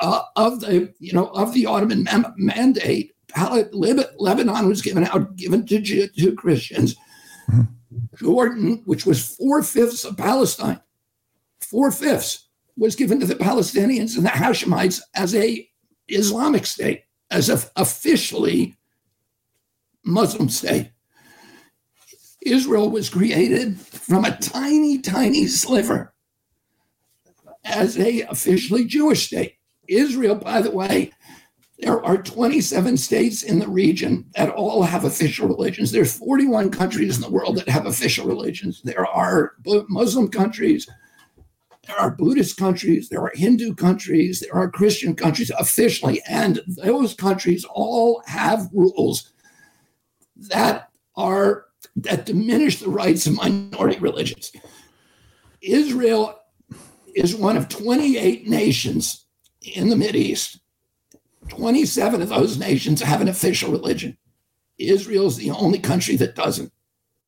uh, of the you know of the Ottoman man- mandate. Lebanon was given out, given to Jew- to Christians. Jordan, which was four fifths of Palestine, four fifths was given to the Palestinians and the Hashemites as a Islamic state, as a officially Muslim state. Israel was created from a tiny, tiny sliver as a officially Jewish state. Israel, by the way, there are 27 states in the region that all have official religions. There's 41 countries in the world that have official religions. There are Muslim countries, there are Buddhist countries, there are Hindu countries, there are Christian countries officially, and those countries all have rules that are that diminish the rights of minority religions. Israel is one of 28 nations in the Middle East. 27 of those nations have an official religion. Israel is the only country that doesn't.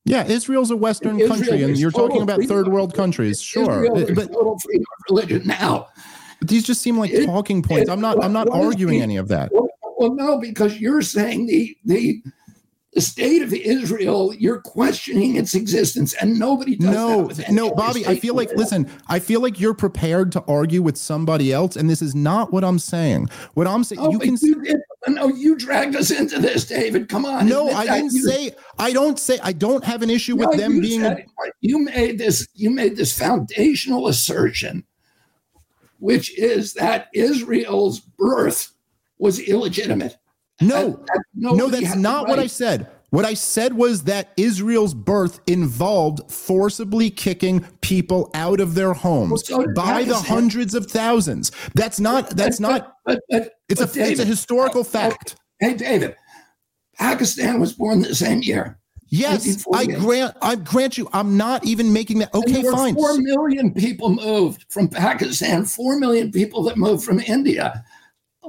Yeah, Israel's a Western Israel country, and you're talking about third world countries. Sure, Israel but, total freedom of religion. Now, but these just seem like It- talking points. it- I'm not. I'm not arguing the- any of that. well, well, no, because you're saying the the the state of Israel, you're questioning its existence, and nobody does that No, no, Bobby. I feel like listen. I feel like you're prepared to argue with somebody else, and this is not what I'm saying. What I'm saying, Oh, you can. you did, no, you dragged us into this, David. Come on. No, I didn't You- say. I don't say. I don't have an issue with them you being. said- you made this. You made this foundational assertion, which is that Israel's birth was illegitimate. No, that no, that's not what I said. What I said was that Israel's birth involved forcibly kicking people out of their homes Well, so by the hundreds of thousands. That's not. That's But- not. But, but, It's a. but It's a historical uh, fact. Hey, David, Pakistan was born the same year. Yes, I grant. I grant you. I'm not even making that. Okay, fine. Four million people moved from Pakistan. Four million people that moved from India.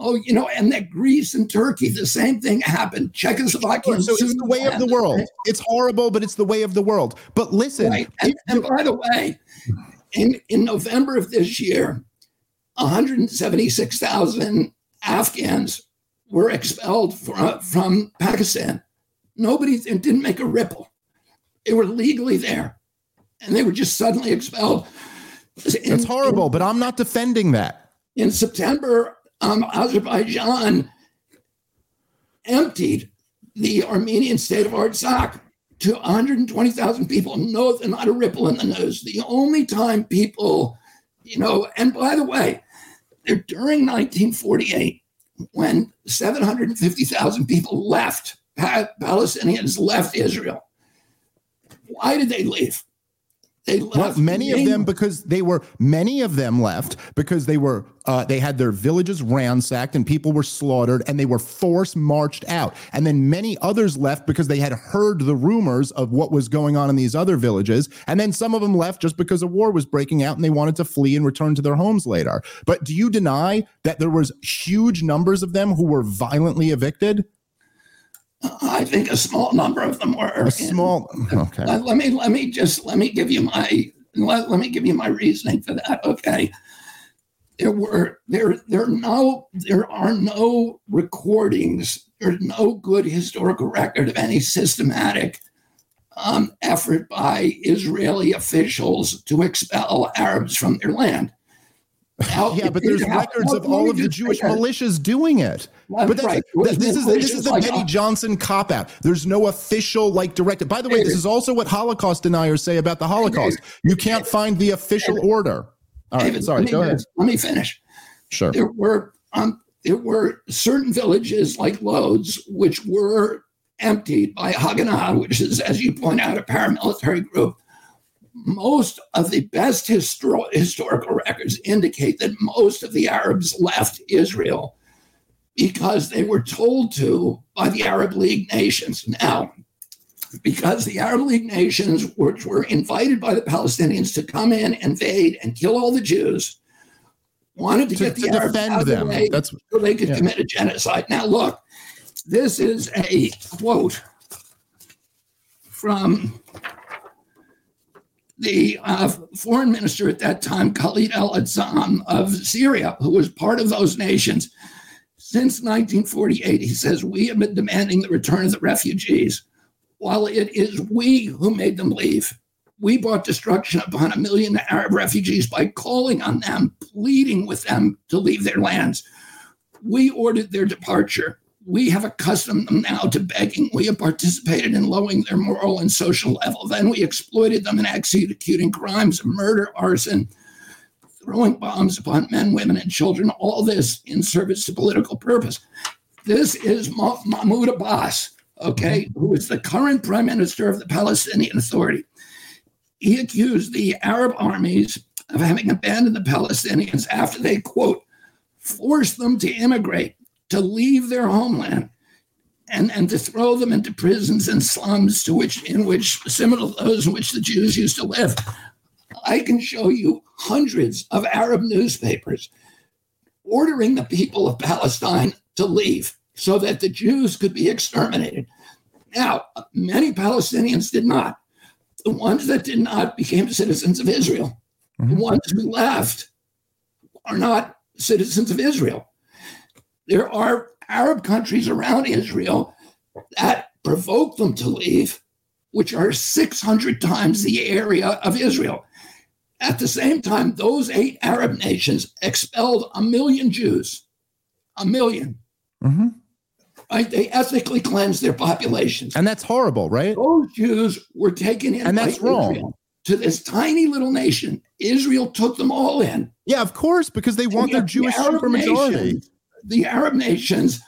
Oh, you know, and that Greece and Turkey, the same thing happened. Czechoslovakia. Sure, so it's the way of the world. It's horrible, but it's the way of the world. But listen, Right. And, and by the way, in, in November of this year, 176,000 Afghans were expelled from, from Pakistan. Nobody it didn't make a ripple. They were legally there, and they were just suddenly expelled. In- that's horrible. But I'm not defending that. In, in September, um, Azerbaijan emptied the Armenian state of Artsakh to 120,000 people. No, not a ripple in the news. The only time people, you know, and by the way, during 1948, when 750,000 people left, Palestinians left Israel, Why did they leave? They left. Well, many of them because they were many of them left because they were uh, they had their villages ransacked and people were slaughtered and they were force marched out. And then many others left because they had heard the rumors of what was going on in these other villages. And then some of them left just because a war was breaking out and they wanted to flee and return to their homes later. But do you deny that there was huge numbers of them who were violently evicted? I think a small number of them were. A small okay. Let, let me let me just let me give you my let, let me give you my reasoning for that. Okay. There were there there are no there are no recordings. There's no good historical record of any systematic um, effort by Israeli officials to expel Arabs from their land. Yeah, but there's records of all of the Jewish that. militias doing it. Well, But that's, right. that- this is this is the like Benny us. Johnson cop out. There's no official like directive. By the way, this is also what Holocaust deniers say about the Holocaust. You can't find the official order. All right, David, sorry. let me Go ahead. Let me finish. Sure. there were um, there were certain villages like Lodz which were emptied by Haganah, which is, as you point out, a paramilitary group. Most of the best histor- historical records indicate that most of the Arabs left Israel because they were told to by the Arab League nations. Now, because the Arab League nations, which were invited by the Palestinians to come in, invade, and kill all the Jews, wanted to, To- get the to Arabs defend out of the them. way That's- so they could yeah. commit a genocide. Now, look, this is a quote from the uh, foreign minister at that time, Khalid al Adzam of Syria, who was part of those nations. Since 1948, he says, we have been demanding the return of the refugees. While it is we who made them leave, we brought destruction upon a million Arab refugees by calling on them, pleading with them to leave their lands. We ordered their departure. We have accustomed them now to begging. We have participated in lowering their moral and social level. Then we exploited them in executing crimes of murder, arson, throwing bombs upon men, women, and children, all this in service to political purpose. This is Mahmoud Abbas, okay, who is the current prime minister of the Palestinian Authority. He accused the Arab armies of having abandoned the Palestinians after they, quote, forced them to immigrate, to leave their homeland, and, and to throw them into prisons and slums to which in which similar to those in which the Jews used to live. I can show you hundreds of Arab newspapers ordering the people of Palestine to leave so that the Jews could be exterminated. Now, many Palestinians did not. The ones that did not became citizens of Israel. The mm-hmm. ones who left are not citizens of Israel. There are Arab countries around Israel that provoke them to leave, which are 600 times the area of Israel. At the same time, those eight Arab nations expelled a million Jews. A 1000000 Mhm. Right? They ethnically cleansed their populations. And that's horrible, right? Those Jews were taken in And that's wrong. Israel to this tiny little nation. Israel took them all in. Yeah, of course, because they want their Jewish Arab supermajority. The Arab nations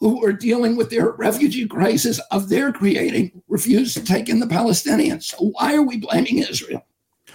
who are dealing with their refugee crisis of their creating refuse to take in the Palestinians. So why are we blaming Israel?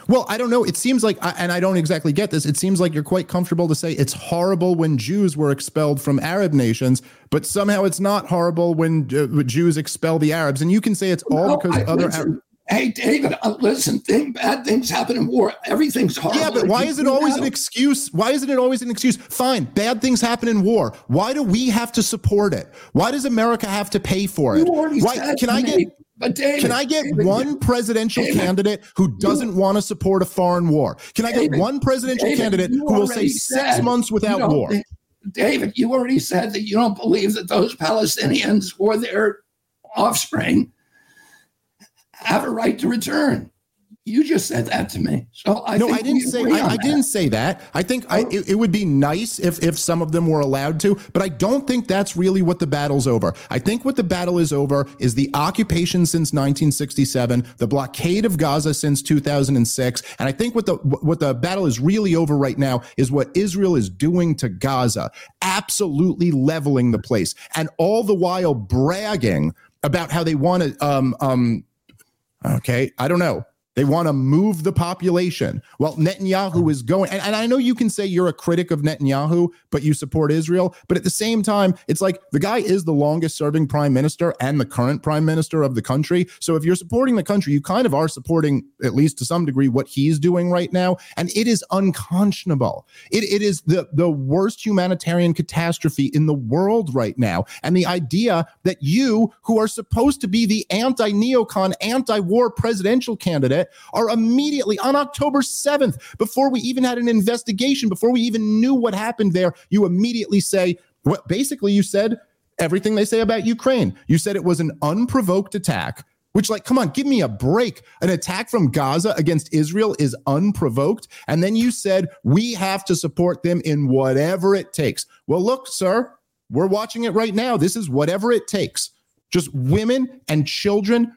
Well, I don't know. It seems like, I- and I don't exactly get this. It seems like you're quite comfortable to say it's horrible when Jews were expelled from Arab nations, but somehow it's not horrible when uh, Jews expel the Arabs. And you can say it's all because I- other. listen, hey, David, uh, listen, thing, bad things happen in war. Everything's horrible. yeah, but why is it always an excuse? Why isn't it always an excuse? Fine, bad things happen in war. Why do we have to support it? Why does America have to pay for it? Why can I get but David, Can I get David, one presidential David, candidate who doesn't want to support a foreign war? Can I get one presidential candidate who will say six months without war? think- David, you already said that you don't believe that those Palestinians or their offspring have a right to return. You just said that to me. So I no, I didn't say I, I didn't say that. I think I, it, it would be nice if if some of them were allowed to, but I don't think that's really what the battle's over. I think what the battle is over is the occupation since 1967, the blockade of Gaza since 2006, and I think what the what the battle is really over right now is what Israel is doing to Gaza, absolutely leveling the place, and all the while bragging about how they want to um um Okay. I don't know. They want to move the population. Well, Netanyahu is going, and, and, I know you can say you're a critic of Netanyahu, but you support Israel. But at the same time, it's like the guy is the longest serving prime minister and the current prime minister of the country. So if you're supporting the country, you kind of are supporting, at least to some degree, what he's doing right now. And it is unconscionable. It, it is the, the worst humanitarian catastrophe in the world right now. And the idea that you, who are supposed to be the anti neocon, anti war presidential candidate, are immediately on October 7th, before we even had an investigation, before we even knew what happened there, you immediately say, what basically you said everything they say about Ukraine. You said it was an unprovoked attack. Which, like, come on, give me a break. An attack from Gaza against Israel is unprovoked. And then you said, we have to support them in whatever it takes. Well, look, sir, we're watching it right now. This is whatever it takes just women and children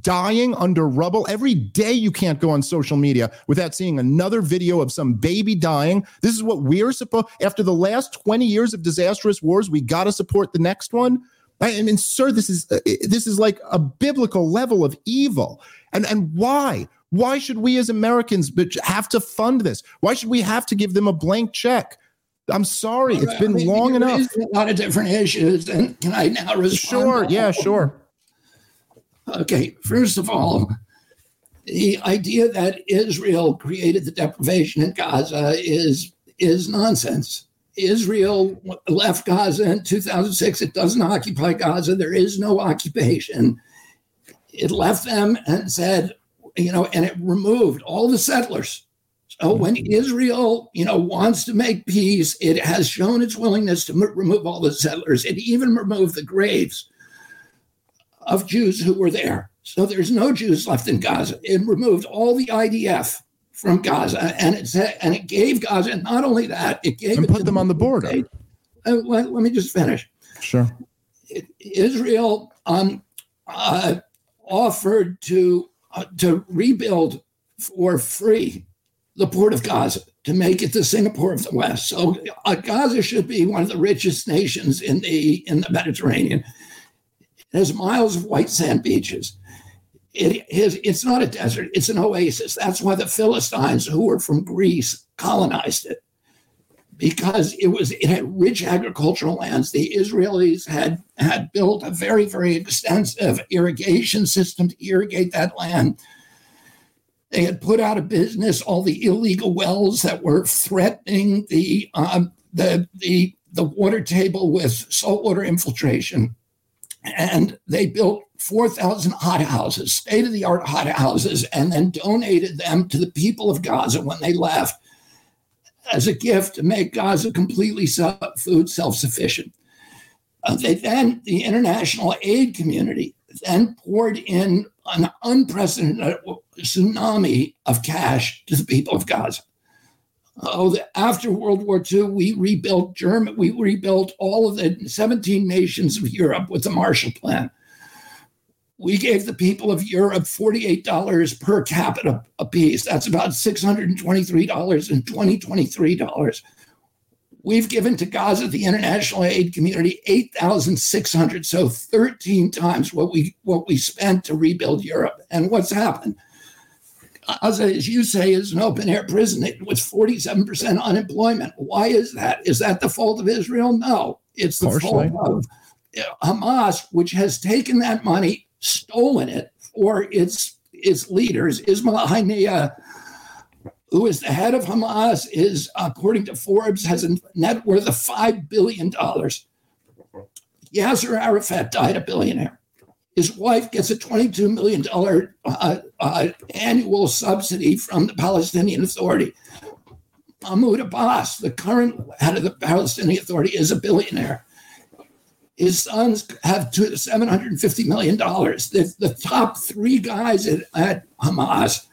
dying under rubble. Every day you can't go on social media without seeing another video of some baby dying. This is what we're supposed after the last 20 years of disastrous wars, we got to support the next one. I mean, sir, this is uh, this is like a biblical level of evil. And and why? Why should we as Americans have to fund this? Why should we have to give them a blank check? I'm sorry. It's been I mean, long enough. A lot of different issues. And can I now respond? Sure. Yeah, sure. Okay. First of all, the idea that Israel created the deprivation in Gaza is is nonsense. Israel left Gaza in 2006. It doesn't occupy Gaza. There is no occupation. It left them and said, you know, and it removed all the settlers so when Israel, you know, wants to make peace, it has shown its willingness to m- remove all the settlers. It even removed the graves of Jews who were there. So there's no Jews left in Gaza. It removed all the IDF from Gaza, and it said, and it gave Gaza. And not only that, it gave and it put them on the border. Uh, let, let, me just finish. Sure. It, Israel um, uh, offered to uh, to rebuild for free the port of Gaza to make it the Singapore of the West. So uh, Gaza should be one of the richest nations in the in the Mediterranean. It has miles of white sand beaches. It is, it's not a desert, it's an oasis. That's why the Philistines, who were from Greece, colonized it. Because it was it had rich agricultural lands. The Israelis had had built a very, very extensive irrigation system to irrigate that land they had put out of business all the illegal wells that were threatening the um, the the the water table with saltwater infiltration, and they built 4,000 hot houses, state of the art hot houses, and then donated them to the people of Gaza when they left as a gift to make Gaza completely food self sufficient. Uh, they then, the international aid community then poured in an unprecedented tsunami of cash to the people of Gaza. Oh, after World War II, we rebuilt Germany, we rebuilt all of the 17 nations of Europe with the Marshall Plan. We gave the people of Europe $48 per capita apiece. That's about $623 in 2023 dollars. We've given to Gaza, the international aid community, 8,600, so 13 times what we what we spent to rebuild Europe. And what's happened? Gaza, as you say, is an open air prison with 47% unemployment. Why is that? Is that the fault of Israel? No, it's the fault of uh, Hamas, which has taken that money, stolen it for its its leaders, Ismail Haniyeh who is the head of Hamas, is, according to Forbes, has a net worth of $5 billion. Yasser Arafat died a billionaire. His wife gets a $22 million uh, uh, annual subsidy from the Palestinian Authority. Mahmoud Abbas, the current head of the Palestinian Authority, is a billionaire. His sons have $750 million. The, the top three guys at, at Hamas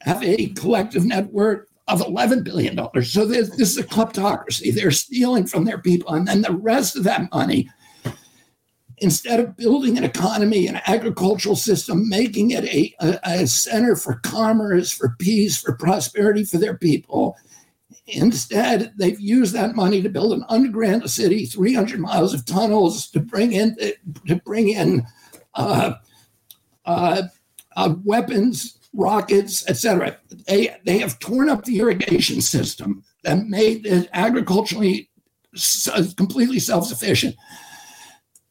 have a collective net worth of $11 billion. So this, this is a kleptocracy. They're stealing from their people. And then the rest of that money, instead of building an economy, an agricultural system, making it a, a, a center for commerce, for peace, for prosperity for their people, Instead, they've used that money to build an underground city, 300 miles of tunnels to bring in to bring in uh, uh, uh, weapons, rockets, etc. They they have torn up the irrigation system that made it agriculturally uh, completely self-sufficient.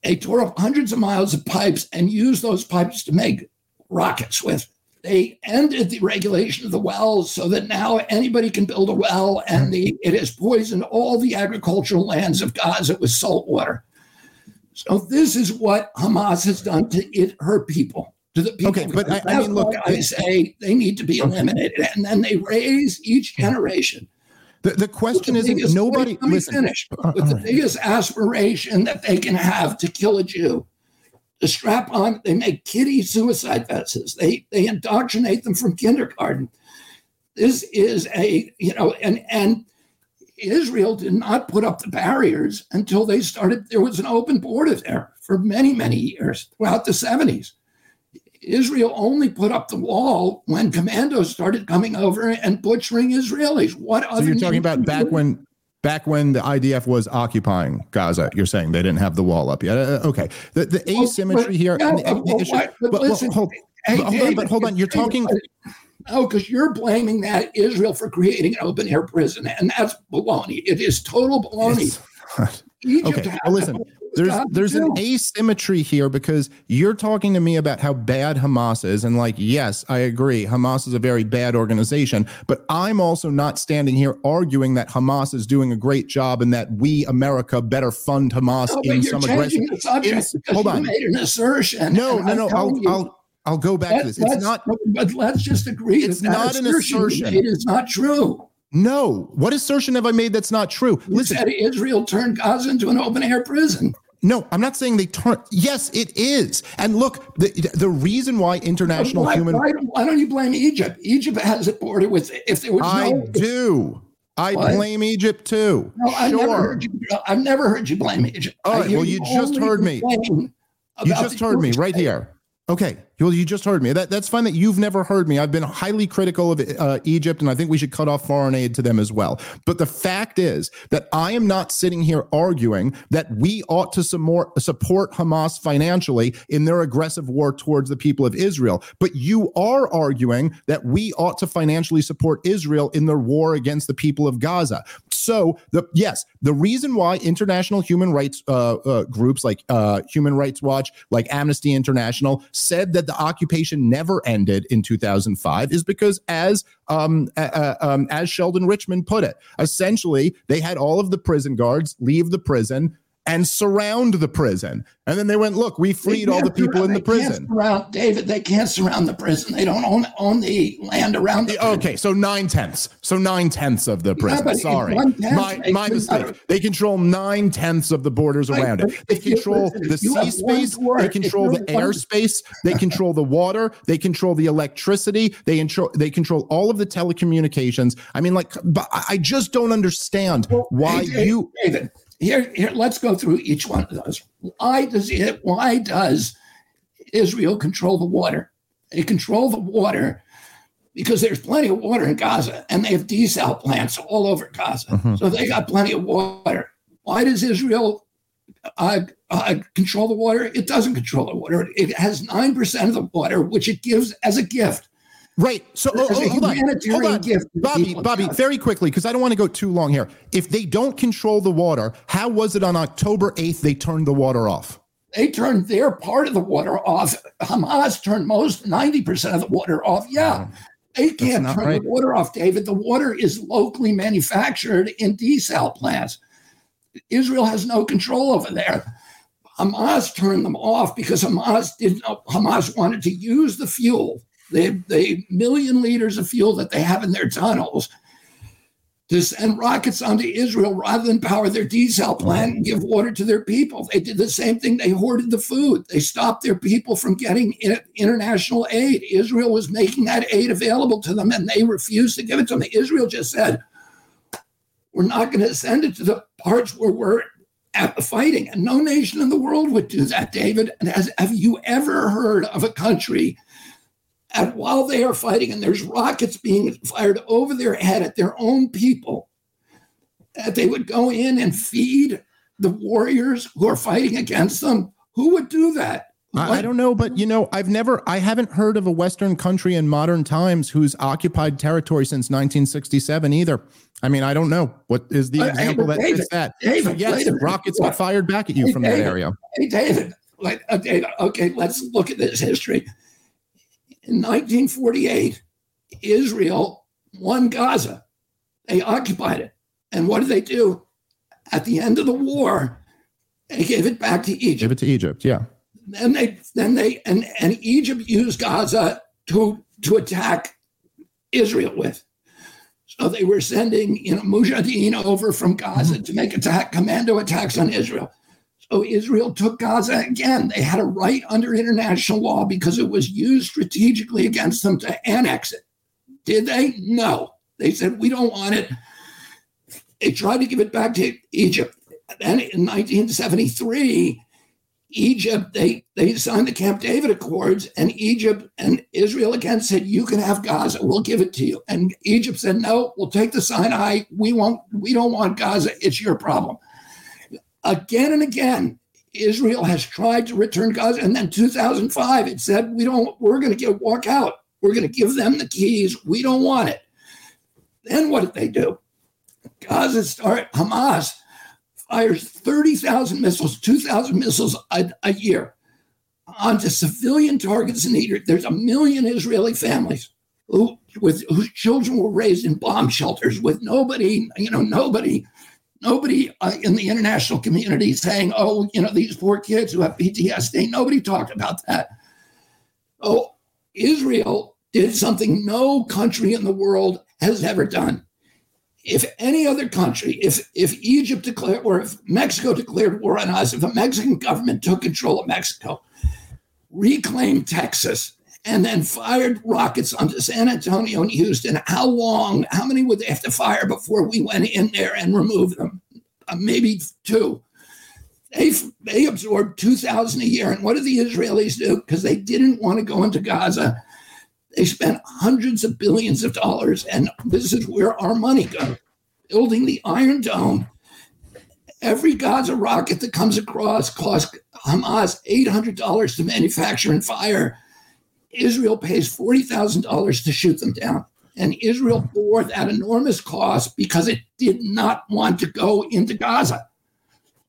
They tore up hundreds of miles of pipes and used those pipes to make rockets with. They ended the regulation of the wells so that now anybody can build a well, and the, it has poisoned all the agricultural lands of Gaza with salt water. So this is what Hamas has done to it, her people. Okay, but I- I mean, look, I say they need to be eliminated, and then they raise each generation. The, the question isn't biggest- nobody. Let me listen, finish. Uh, With the right. biggest aspiration that they can have to kill a Jew. The strap on, they make kiddie suicide vests. They they indoctrinate them from kindergarten. This is a, you know, and and Israel did not put up the barriers until they started. There was an open border there for many, many years throughout the 70s. Israel only put up the wall when commandos started coming over and butchering Israelis. What So other you're talking about back when back when the IDF was occupying Gaza. You're saying they didn't have the wall up yet. Uh, okay. The the Well, asymmetry but- here. yeah, and the- but- the issue- what- but but- well, listen, hold, Hey, hold on, but hold on. You're talking. No, because you're blaming that Israel for creating an open air prison, and that's baloney. It is total baloney. [LAUGHS] Egypt Okay. Well, listen. That. There's there's an asymmetry here because you're talking to me about how bad Hamas is, and like, yes, I agree, Hamas is a very bad organization, but I'm also not standing here arguing that Hamas is doing a great job and that we America better fund Hamas No, in some aggressive. in- hold you on. made an assertion. No, no, no. I'll you, I'll I'll go back let- to this. It's not But let's just agree It's that that not an assertion assertion. made not true. no. What assertion have I made that's not true? You Listen, Israel turned Gaza into an open air prison. No, I'm not saying they turn. Yes, it is. And look, the the reason why international why, human why, why don't you blame Egypt? Egypt has a border with. If there was I no, do. I What? blame Egypt too. no, I never heard you. I've never heard you blame Egypt. All right, well, you just heard me. You just heard me right here. Okay. Well, you just heard me. That, that's fine that you've never heard me. I've been highly critical of uh, Egypt, and I think we should cut off foreign aid to them as well. But the fact is that I am not sitting here arguing that we ought to support Hamas financially in their aggressive war towards the people of Israel. But you are arguing that we ought to financially support Israel in their war against the people of Gaza. So, the yes, the reason why international human rights uh, uh, groups like uh, Human Rights Watch, like Amnesty International, said that the occupation never ended in 2005 is because, as um, uh, um, as Sheldon Richman put it, essentially they had all of the prison guards leave the prison and surround the prison, and then they went, "Look, we freed all the people in the prison." Surround, David, they can't surround the prison. They don't own own the land around the prison. Okay, so nine tenths. So nine tenths of the prison. in Sorry, my my mistake. not- They control nine tenths of the borders Right, around it. They control the sea space. door, They control the airspace. They [LAUGHS] control the water. They control the electricity. They control. They control all of the telecommunications. I mean, like, but I just don't understand why Hey, you. David, here, here, let's go through each one of those. Why does it? Why does Israel control the water? They control the water because there's plenty of water in Gaza, and they have desal plants all over Gaza, Mm-hmm. so they got plenty of water. Why does Israel uh, uh, control the water? It doesn't control the water. It has nine percent of the water, which it gives as a gift. Right. So oh, oh, hold on. Hold on. gift to the Bobby, Bobby, very quickly, because I don't want to go too long here. If they don't control the water, how was it on October 8th they turned the water off? they turned their part of the water off. Hamas turned most 90% of the water off. Yeah. They can't turn right. the water off, David. The water is locally manufactured in desal plants. Israel has no control over there. Hamas turned them off because Hamas didn't Hamas wanted to use the fuel, the, the million liters of fuel that they have in their tunnels to send rockets onto Israel rather than power their diesel plant and give water to their people. They did the same thing. They hoarded the food. They stopped their people from getting international aid. Israel was making that aid available to them and they refused to give it to them. Israel just said, we're not going to send it to the parts where we're fighting. And no nation in the world would do that, David. And has, have you ever heard of a country and while they are fighting and there's rockets being fired over their head at their own people, that they would go in and feed the warriors who are fighting against them? Who would do that? I, I don't know, but you know, I've never, I haven't heard of a Western country in modern times who's occupied territory since 1967 either. I mean, I don't know what is the Uh, example that David, fits that. David, So yes, rockets get fired back at you Hey, from that area. Hey, David. Like, okay, okay, let's look at this history. In 1948, Israel won Gaza. They occupied it. And what did they do? At the end of the war, they gave it back to Egypt. Give it to Egypt. Yeah. then they then they and and Egypt used Gaza to to attack Israel with. So they were sending you know Mujahideen over from Gaza mm-hmm. to make attack commando attacks on Israel. So Israel took Gaza again. They had a right under international law because it was used strategically against them to annex it. Did they? No. They said we don't want it. They tried to give it back to Egypt. Then in 1973, Egypt, they, they signed the Camp David Accords, and Egypt and Israel again said, You can have Gaza, we'll give it to you. And Egypt said, No, we'll take the Sinai. We won't, we don't want Gaza, it's your problem. Again and again, Israel has tried to return Gaza. And then 2005, it said, We don't, we're gonna get walk out. We're gonna give them the keys. We don't want it. Then what did they do? Gaza start Hamas fires 30,000 missiles, 2,000 missiles a, a year onto civilian targets in Egypt. There's a million Israeli families who, with whose children were raised in bomb shelters with nobody, you know, nobody, nobody uh, in the international community saying, oh, you know, these poor kids who have PTSD. Nobody talked about that. Oh, Israel did something no country in the world has ever done if any other country, if if Egypt declared or if Mexico declared war on us, if a Mexican government took control of Mexico, reclaimed Texas, and then fired rockets onto San Antonio and Houston, how long, how many would they have to fire before we went in there and removed them? Uh, maybe two. They, they absorbed 2,000 a year. And what did the Israelis do? Because they didn't want to go into Gaza. They spent hundreds of billions of dollars, and this is where our money goes. Building the Iron Dome. Every Gaza rocket that comes across costs Hamas $800 to manufacture and fire. Israel pays $40,000 to shoot them down. And Israel bore that enormous cost because it did not want to go into Gaza.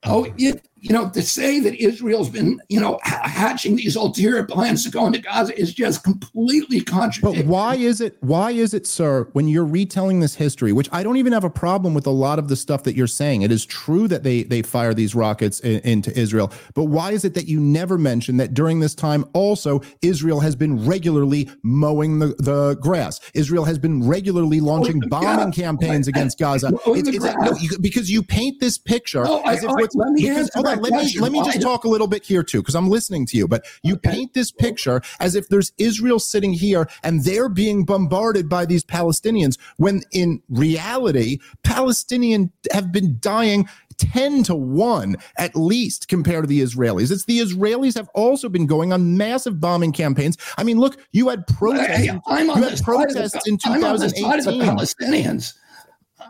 Oh, it, you know, to say that Israel's been, you know, hatching these ulterior plans to go into Gaza is just completely contradictory. But why is it, why is it, sir, when you're retelling this history, which I don't even have a problem with a lot of the stuff that you're saying. It is true that they they fire these rockets in- into Israel, but why is it that you never mention that during this time also Israel has been regularly mowing the, the grass? Israel has been regularly launching bombing campaigns against Gaza. Mowing It's, it's no, you, because you paint this picture I- as if I- what's let me because, answer let me let me just talk a little bit here too, because I'm listening to you. But you paint this picture as if there's Israel sitting here and they're being bombarded by these Palestinians, when in reality, Palestinians have been dying 10 to 1 at least compared to the Israelis. It's the Israelis have also been going on massive bombing campaigns. I mean, look, you had protests. Hey, in- I'm on you had the- protests in I'm on the side of the 2018. Palestinians.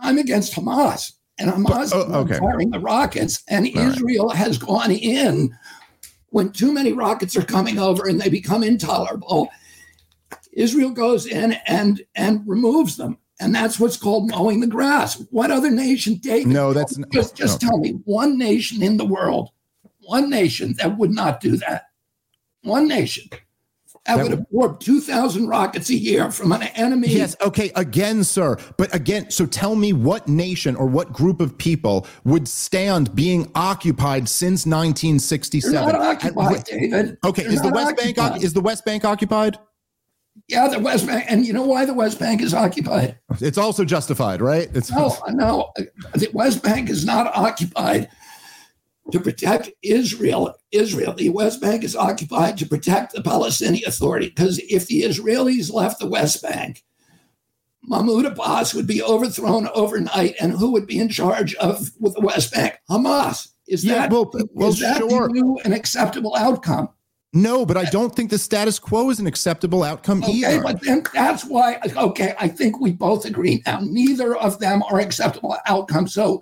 I'm against Hamas, and Hamas oh, is okay. firing the rockets, and All right. Israel has gone in when too many rockets are coming over and they become intolerable. Israel goes in and and removes them, and that's what's called mowing the grass. What other nation, David? No, that's just just no. tell me one nation in the world, one nation that would not do that. One nation That would absorb two thousand rockets a year from an enemy. Yes, okay, again, sir. But again, so tell me what nation or what group of people would stand being occupied since 1967? They're 1967? not occupied, David. Okay, They're is the West Bank occupied. is the West Bank occupied? yeah, the West Bank, and you know why the West Bank is occupied? It's also justified, right? It's No, no, the West Bank is not occupied to protect Israel. Israel, the West Bank is occupied to protect the Palestinian Authority. Because if the Israelis left the West Bank, Mahmoud Abbas would be overthrown overnight, and who would be in charge of with the West Bank? Hamas. Is Yeah, that well, well, is that sure. you an acceptable outcome? No, but I don't think the status quo is an acceptable outcome Okay, either. but then that's why. Okay, I think we both agree now. Neither of them are acceptable outcomes. So,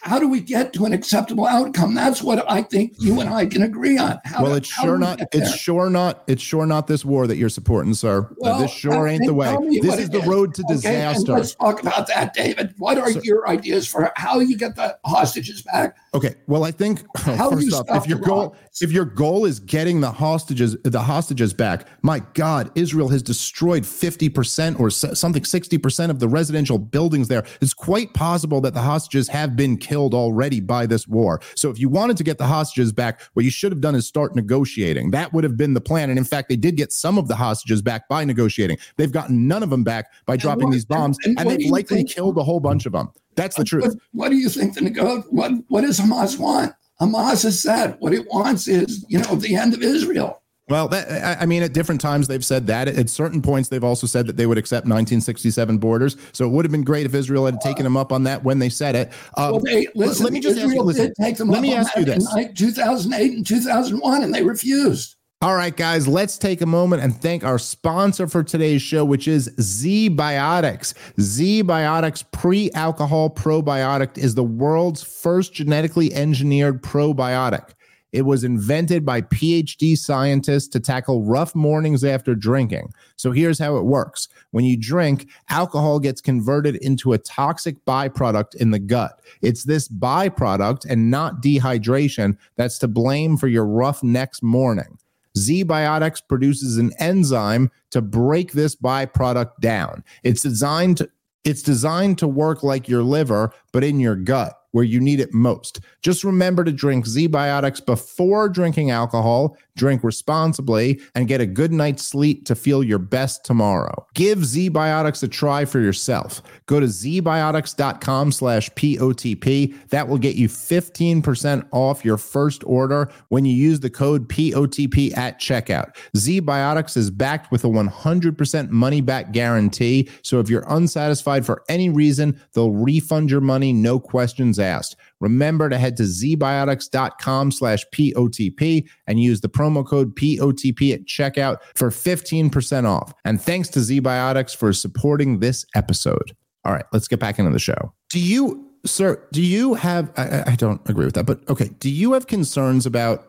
how do we get to an acceptable outcome? That's what I think you and I can agree on. How well, it's sure not. It's sure not. It's sure not this war that you're supporting, sir. Uh, Well, this sure ain't the way. This is the road to Okay, and disaster. let's talk about that, David. What are your ideas for how you get the hostages back? Okay. Well, I think first off, if your goal rockets? if your goal is getting the hostages the hostages back, my God, Israel has destroyed fifty percent or something sixty percent of the residential buildings there. It's quite possible that the hostages have been killed already by this war. So if you wanted to get the hostages back, what you should have done is start negotiating. That would have been the plan. And in fact, they did get some of the hostages back by negotiating. They've gotten none of them back by dropping what- these bombs, and and, do they've likely think- killed a whole bunch of them. That's the truth. What, what do you think the nego- what what does Hamas want? Hamas has said what it wants is, you know, the end of Israel. Well, that, I mean, at different times they've said that. At certain points, they've also said that they would accept 1967 borders. So it would have been great if Israel had taken them up on that when they said it. Um, Well, they, listen, let me just ask you. Listen, take them let me ask you this. in like 2008 and 2001, and they refused. All right, guys, let's take a moment and thank our sponsor for today's show, which is ZBiotics. Z Biotics pre alcohol probiotic is the world's first genetically engineered probiotic. It was invented by PhD scientists to tackle rough mornings after drinking. So here's how it works when you drink, alcohol gets converted into a toxic byproduct in the gut. It's this byproduct and not dehydration that's to blame for your rough next morning. ZBiotics produces an enzyme to break this byproduct down. It's designed to, it's designed to work like your liver, but in your gut where you need it most. Just remember to drink ZBiotics before drinking alcohol, drink responsibly, and get a good night's sleep to feel your best tomorrow. Give ZBiotics a try for yourself. Go to zbiotics.com slash POTP. That will get you 15% off your first order when you use the code POTP at checkout. ZBiotics is backed with a 100% money back guarantee. So if you're unsatisfied for any reason, they'll refund your money, no questions asked. Remember to head to zbiotics.com slash POTP and use the promo code POTP at checkout for 15% off. And thanks to ZBiotics for supporting this episode. All right, let's get back into the show. Do you, sir, do you have, I, I- I don't agree with that, but okay, do you have concerns about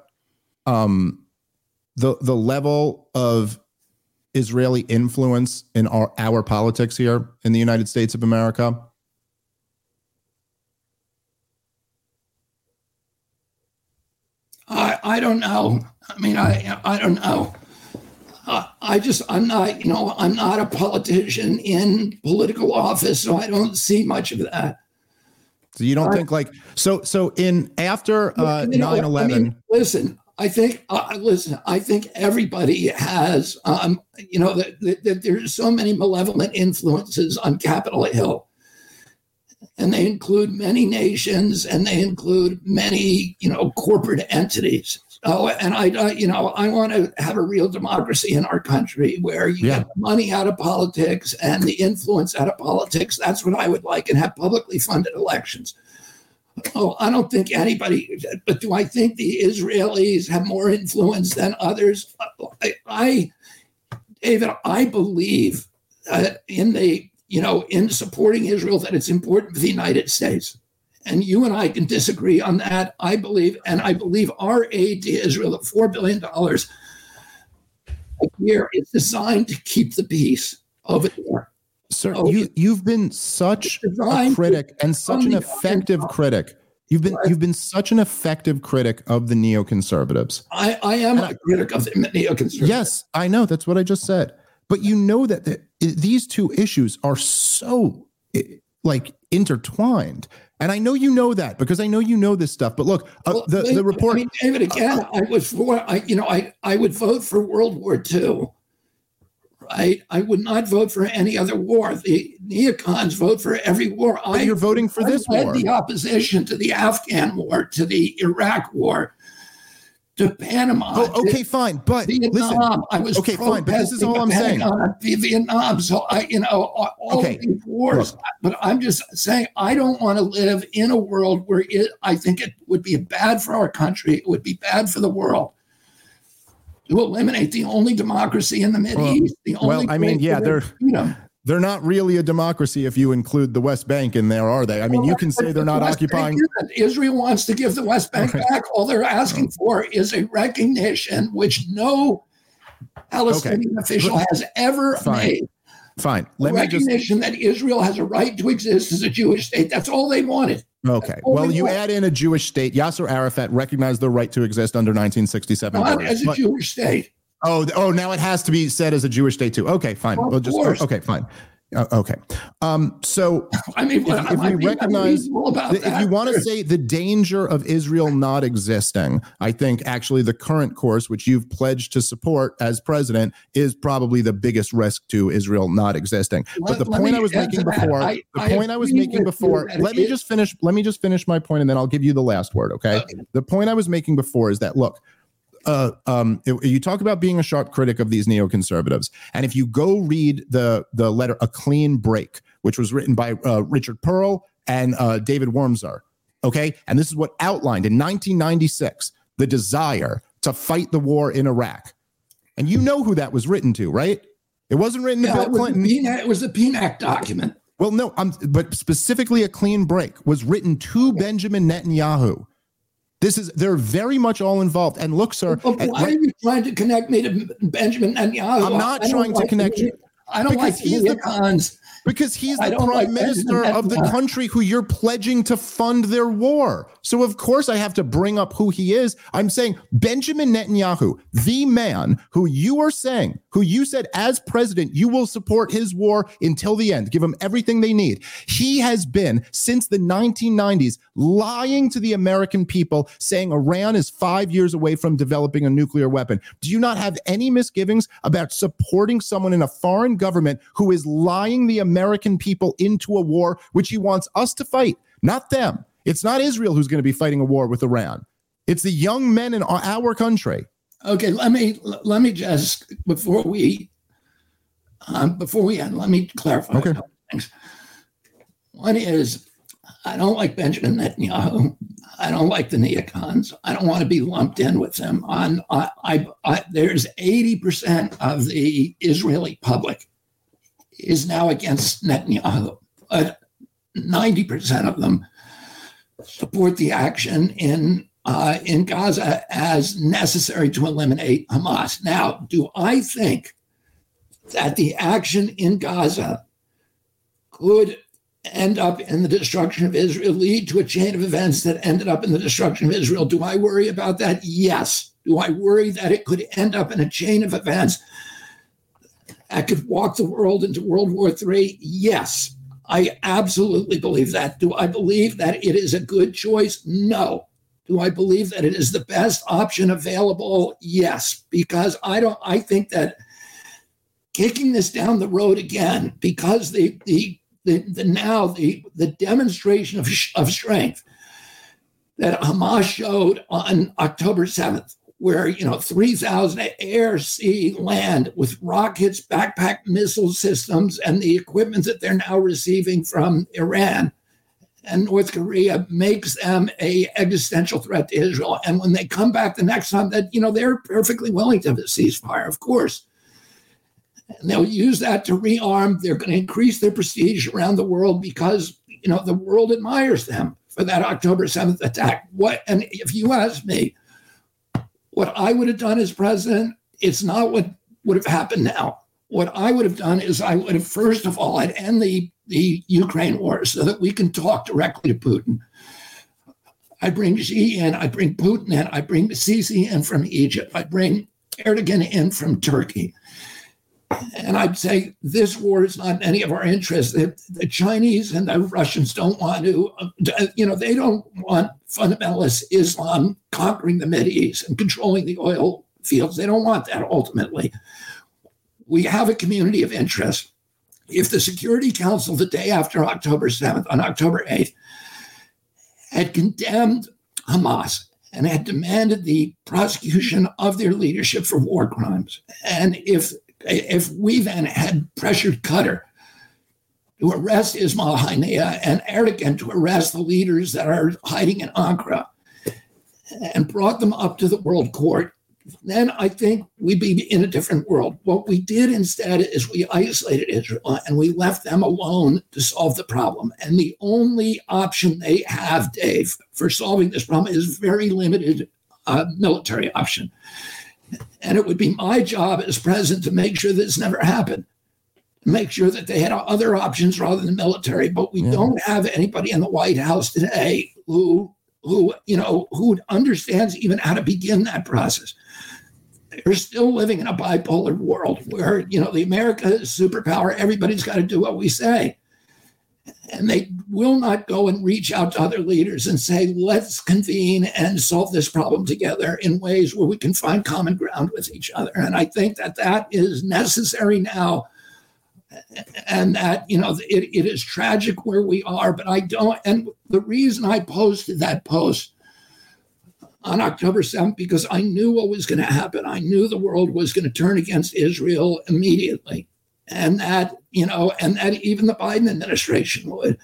um, the, the level of Israeli influence in our, our politics here in the United States of America? I, I don't know. I mean, I I don't know. Uh, I just I'm not you know I'm not a politician in political office, so I don't see much of that. So you don't I- think like so so in after uh You know, 9/11 I mean, listen, I think uh, listen, I think everybody has um you know that, that, that there's so many malevolent influences on Capitol Hill. And they include many nations and they include many, you know, corporate entities. Oh, and I, you know, I want to have a real democracy in our country where you Yeah. get the money out of politics and the influence out of politics. That's what I would like, and have publicly funded elections. Oh, I don't think anybody, but do I think the Israelis have more influence than others? I, I David, I believe uh, in the, you know, in supporting Israel that it's important for the United States. And you and I can disagree on that. I believe, and I believe our aid to Israel of $4 billion a year is designed to keep the peace over there. Sir, Oh, you you've been such a critic and such an effective critic. You've been you've been such an effective critic of the neoconservatives. I, I am a critic of the neoconservatives. Yes, I know that's what I just said. But you know that the, these two issues are so like intertwined. And I know you know that because I know you know this stuff. But look, uh, Well, the, the report I mean, David, again, I was for. I, you know, I I would vote for World War II. Right? I would not vote for any other war. The neocons vote for every war. I, you're voting for I this led war. the opposition to the Afghan war, to the Iraq war, to Panama. Oh, okay, fine. But listen, Vietnam. I was okay, fine, but this is all I'm saying. Vietnam. So I, you know, all, Okay, these wars. But I'm just saying, I don't want to live in a world where it. I think it would be bad for our country. It would be bad for the world. To eliminate the only democracy in the Middle Well- East, the well, only I mean, yeah, there. they're- freedom. They're not really a democracy if you include the West Bank in there, are they? I mean, you can say they're not occupying. Israel wants to give the West Bank Okay. back. All they're asking oh. for is a recognition, which no Palestinian official has ever Fine. made. Fine. Let me just. recognition that Israel has a right to exist as a Jewish state. That's all they wanted. Okay. Well, you add in a Jewish state. Yasser Arafat recognized the right to exist under 1967. Not borders. as a But- Jewish state. Oh, oh, now it has to be said as a Jewish state too. Okay, fine. Of We'll just course. okay, fine. Uh, okay. Um, so [LAUGHS] I mean, if, if I we recognize unreasonable about that- if that? you want to say the danger of Israel not existing, I think actually the current course, which you've pledged to support as president, is probably the biggest risk to Israel not existing. but the point I was making before, I- the I point I was making before, let me just finish. Let me just finish my point, and then I'll give you the last word. Okay. Okay. The point I was making before is that look, uh, um, it- you talk about being a sharp critic of these neoconservatives, and if you go read the the letter "A Clean Break," which was written by uh, Richard Perle and uh, David Wurmser, okay, and this is what outlined in 1996 the desire to fight the war in Iraq, and you know who that was written to, right? It wasn't written to Yeah, Bill it, was Clinton. it was a PNAC document. Well, no, um, but specifically a clean break was written to Benjamin Netanyahu. This is they're very much all involved. And look, sir, at- why are you trying to connect me to Benjamin Netanyahu? I'm not trying to like connect the- you. I don't Because like he's the neocons. Because he's the prime like minister of the country who you're pledging to fund their war. So of course I have to bring up who he is. I'm saying Benjamin Netanyahu, the man who you are saying, who you said as president, you will support his war until the end, give him everything they need. He has been since the 1990s lying to the American people, saying Iran is five years away from developing a nuclear weapon. Do you not have any misgivings about supporting someone in a foreign government who is lying the American people into a war which he wants us to fight, not them? It's not Israel who's going to be fighting a war with Iran. It's the young men in our- country. Okay, let me let me just before we um, before we end, let me clarify Okay. a couple things. One is I don't like Benjamin Netanyahu. I don't like the neocons. I don't want to be lumped in with them. On I, I, I there's 80% of the Israeli public is now against Netanyahu. But 90% of them support the action in uh, in Gaza as necessary to eliminate Hamas. Now, do I think that the action in Gaza could end up in the destruction of Israel, lead to a chain of events that ended up in the destruction of Israel? Do I worry about that? Yes. Do I worry that it could end up in a chain of events that could walk the world into World War III? Yes. I absolutely believe that. Do I believe that it is a good choice? No. Do I believe that it is the best option available? Yes, because I don't I think that kicking this down the road again because the the the, the now the the demonstration of, of strength that Hamas showed on October 7th where you know 3000 air sea land with rockets backpack missile systems and the equipment that they're now receiving from Iran and North Korea makes them a existential threat to Israel. And when they come back the next time, that you know they're perfectly willing to have a ceasefire, of course. And they'll use that to rearm. They're going to increase their prestige around the world because you know the world admires them for that October seventh attack. What? And if you ask me, what I would have done as president, it's not what would have happened now. What I would have done is I would have first of all I'd end the the Ukraine war so that we can talk directly to Putin. I bring Xi in, I bring Putin in, I bring Sisi in from Egypt, I bring Erdogan in from Turkey. And I'd say this war is not in any of our interests. The, the Chinese and the Russians don't want to, uh, you know, they don't want fundamentalist Islam conquering the Mideast and controlling the oil fields. They don't want that ultimately. We have a community of interest if the Security Council the day after October 7th, on October 8th, had condemned Hamas and had demanded the prosecution of their leadership for war crimes, and if if we then had pressured Qatar to arrest Ismail Haniyeh and Erdogan to arrest the leaders that are hiding in Ankara and brought them up to the World Court, then I think we'd be in a different world. What we did instead is we isolated Israel and we left them alone to solve the problem. And the only option they have, Dave, for solving this problem is very limited uh, military option. And it would be my job as president to make sure this never happened. Make sure that they had other options rather than the military, but we Yeah. don't have anybody in the White House today who who you know who understands even how to begin that process. They're still living in a bipolar world where you know the America is superpower. Everybody's got to do what we say, and they will not go and reach out to other leaders and say, "Let's convene and solve this problem together in ways where we can find common ground with each other." And I think that that is necessary now. And that you know it, it is tragic where we are but i don't and the reason i posted that post on october 7th because i knew what was going to happen. I knew the world was going to turn against israel immediately and that you know and that even the biden administration would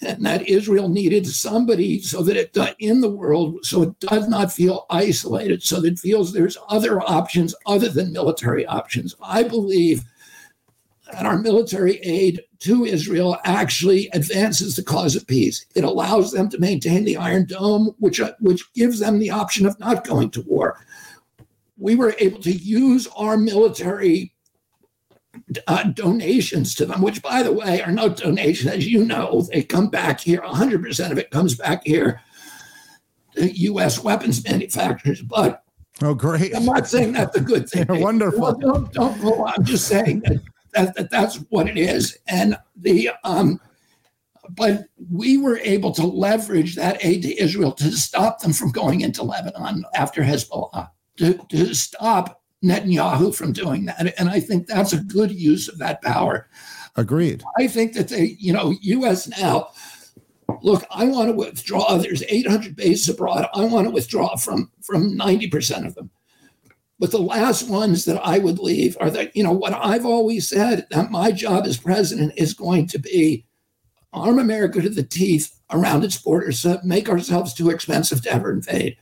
and that israel needed somebody so that it in the world so it does not feel isolated so that it feels there's other options other than military options i believe that our military aid to Israel actually advances the cause of peace. It allows them to maintain the Iron Dome, which, uh, which gives them the option of not going to war. We were able to use our military uh, donations to them, which, by the way, are no donation, as you know. They come back here, 100% of it comes back here to U.S. weapons manufacturers. But Oh, great. I'm not saying that's a good thing. [LAUGHS] They're wonderful. Well, don't, don't pull. I'm just saying that, that, that that's what it is. And the um, but we were able to leverage that aid to Israel to stop them from going into Lebanon after Hezbollah, to, to stop Netanyahu from doing that. And I think that's a good use of that power. Agreed. I think that they, you know, U.S. now. Look, I want to withdraw. There's 800 bases abroad. I want to withdraw from from 90 percent of them. But the last ones that I would leave are that, you know, what I've always said that my job as president is going to be arm America to the teeth around its borders, so make ourselves too expensive to ever invade.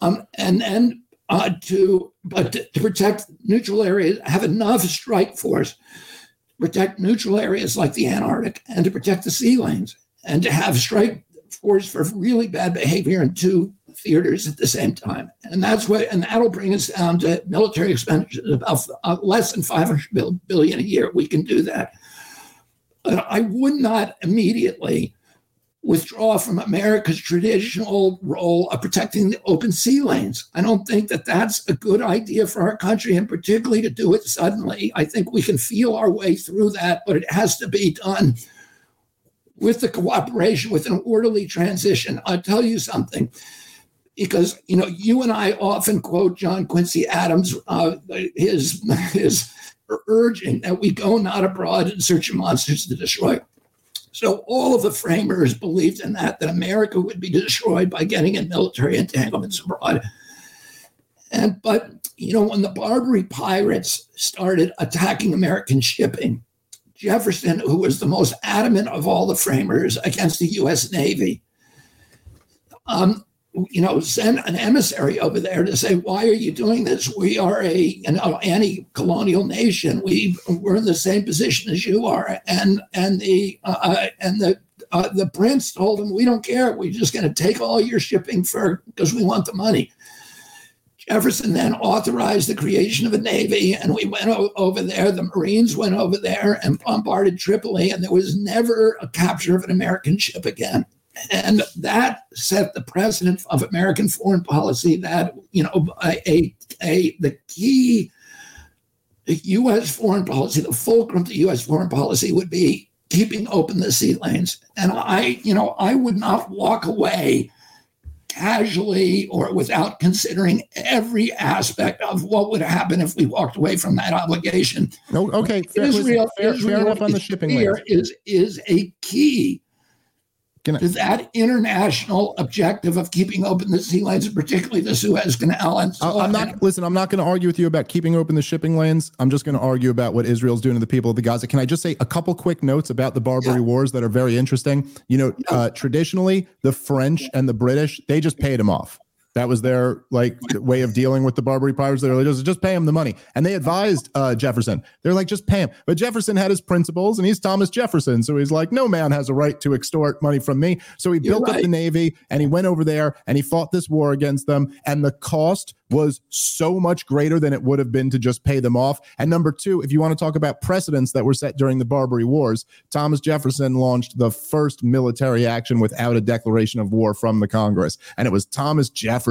Um, and then uh, to but to, protect neutral areas, have enough strike force to protect neutral areas like the Antarctic and to protect the sea lanes and to have strike force for really bad behavior in two theaters at the same time. And that's what, and that'll bring us down to military expenditures about uh, less than 500 billion a year. We can do that. But I would not immediately withdraw from America's traditional role of protecting the open sea lanes. I don't think that that's a good idea for our country, and particularly to do it suddenly. I think we can feel our way through that, but it has to be done with the cooperation, with an orderly transition. I'll tell you something, because you know you and I often quote John Quincy Adams, uh, his his urging that we go not abroad in search of monsters to destroy. So all of the framers believed in that, that America would be destroyed by getting in military entanglements abroad. And but you know, when the Barbary pirates started attacking American shipping, Jefferson, who was the most adamant of all the framers against the U.S. Navy, um, you know, send an emissary over there to say, "Why are you doing this? We are a you know anti-colonial nation. We we're in the same position as you are." And and the uh, and the uh, the prince told him, "We don't care. We're just going to take all your shipping for because we want the money." Jefferson then authorized the creation of a navy, and we went o- over there. The Marines went over there and bombarded Tripoli, and there was never a capture of an American ship again. And that set the precedent of American foreign policy. That you know, a, a, the key U.S. foreign policy, the fulcrum to U.S. foreign policy would be keeping open the sea lanes. And I, you know, I would not walk away casually or without considering every aspect of what would happen if we walked away from that obligation. Oh, okay. Fair, Israel, fair, Israel fair enough on the shipping here lanes. is is a key Can I- that international objective of keeping open the sea lanes, and particularly the Suez Canal. And so I'm not listen. I'm not going to argue with you about keeping open the shipping lanes. I'm just going to argue about what Israel's doing to the people of the Gaza. Can I just say a couple quick notes about the Barbary Yeah. Wars that are very interesting? You know, uh, traditionally the French and the British they just paid them off. That was their like way of dealing with the Barbary pirates. They're like, just, just pay him the money. And they advised uh, Jefferson. They're like, just pay him. But Jefferson had his principles, and he's Thomas Jefferson, so he's like, no man has a right to extort money from me. So he You're built up the navy, and he went over there and he fought this war against them. And the cost was so much greater than it would have been to just pay them off. And number two, if you want to talk about precedents that were set during the Barbary Wars, Thomas Jefferson launched the first military action without a declaration of war from the Congress. And it was Thomas Jefferson.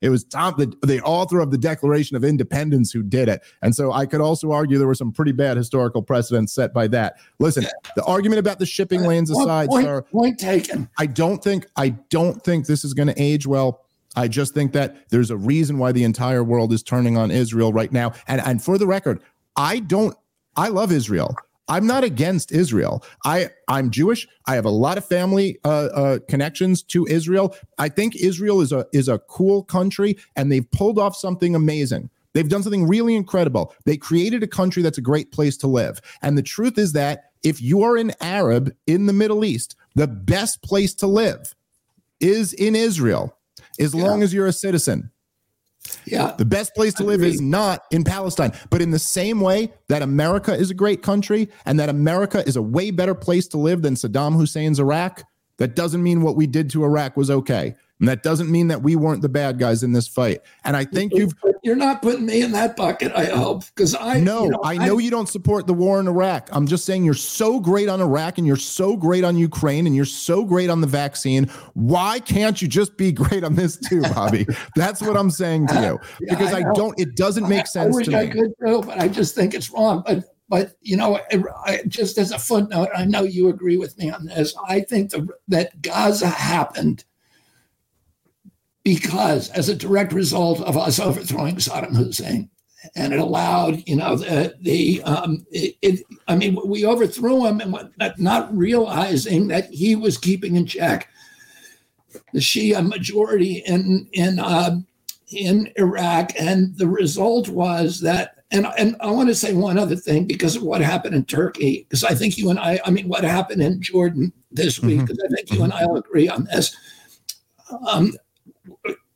It was Tom, the, the author of the Declaration of Independence, who did it. And so I could also argue there were some pretty bad historical precedents set by that. Listen, the argument about the shipping lanes aside, point, sir, point taken. I don't think I don't think this is going to age well. I just think that there's a reason why the entire world is turning on Israel right now. And and for the record, I don't I love Israel. I'm not against Israel. I I'm Jewish. I have a lot of family uh, uh, connections to Israel. I think Israel is a is a cool country, and they've pulled off something amazing. They've done something really incredible. They created a country that's a great place to live. And the truth is that if you are an Arab in the Middle East, the best place to live is in Israel, as long as you're a citizen. Yeah. The best place to live is not in Palestine. But in the same way that America is a great country and that America is a way better place to live than Saddam Hussein's Iraq, that doesn't mean what we did to Iraq was okay. And that doesn't mean that we weren't the bad guys in this fight. And I think you've You're not putting me in that bucket, I hope, because I no, you know, I know you don't support the war in Iraq. I'm just saying you're so great on Iraq and you're so great on Ukraine and you're so great on the vaccine. Why can't you just be [LAUGHS] great on this too, Bobby? That's what I'm saying to you. [LAUGHS] Because I I, don't, it doesn't I- make I sense wish to I could too, but I just think it's wrong. But but you know, I, I- just as a footnote, I know you agree with me on this. I think the, that Gaza happened because, as a direct result of us overthrowing Saddam Hussein, and it allowed, you know, the the um, it, it I mean, we overthrew him, and what- not, realizing that he was keeping in check the Shia majority in in uh, in Iraq, and the result was that. And, and I want to say one other thing because of what happened in Turkey, because I think you and I, I mean, what happened in Jordan this week, because I think you and I will agree on this. Um,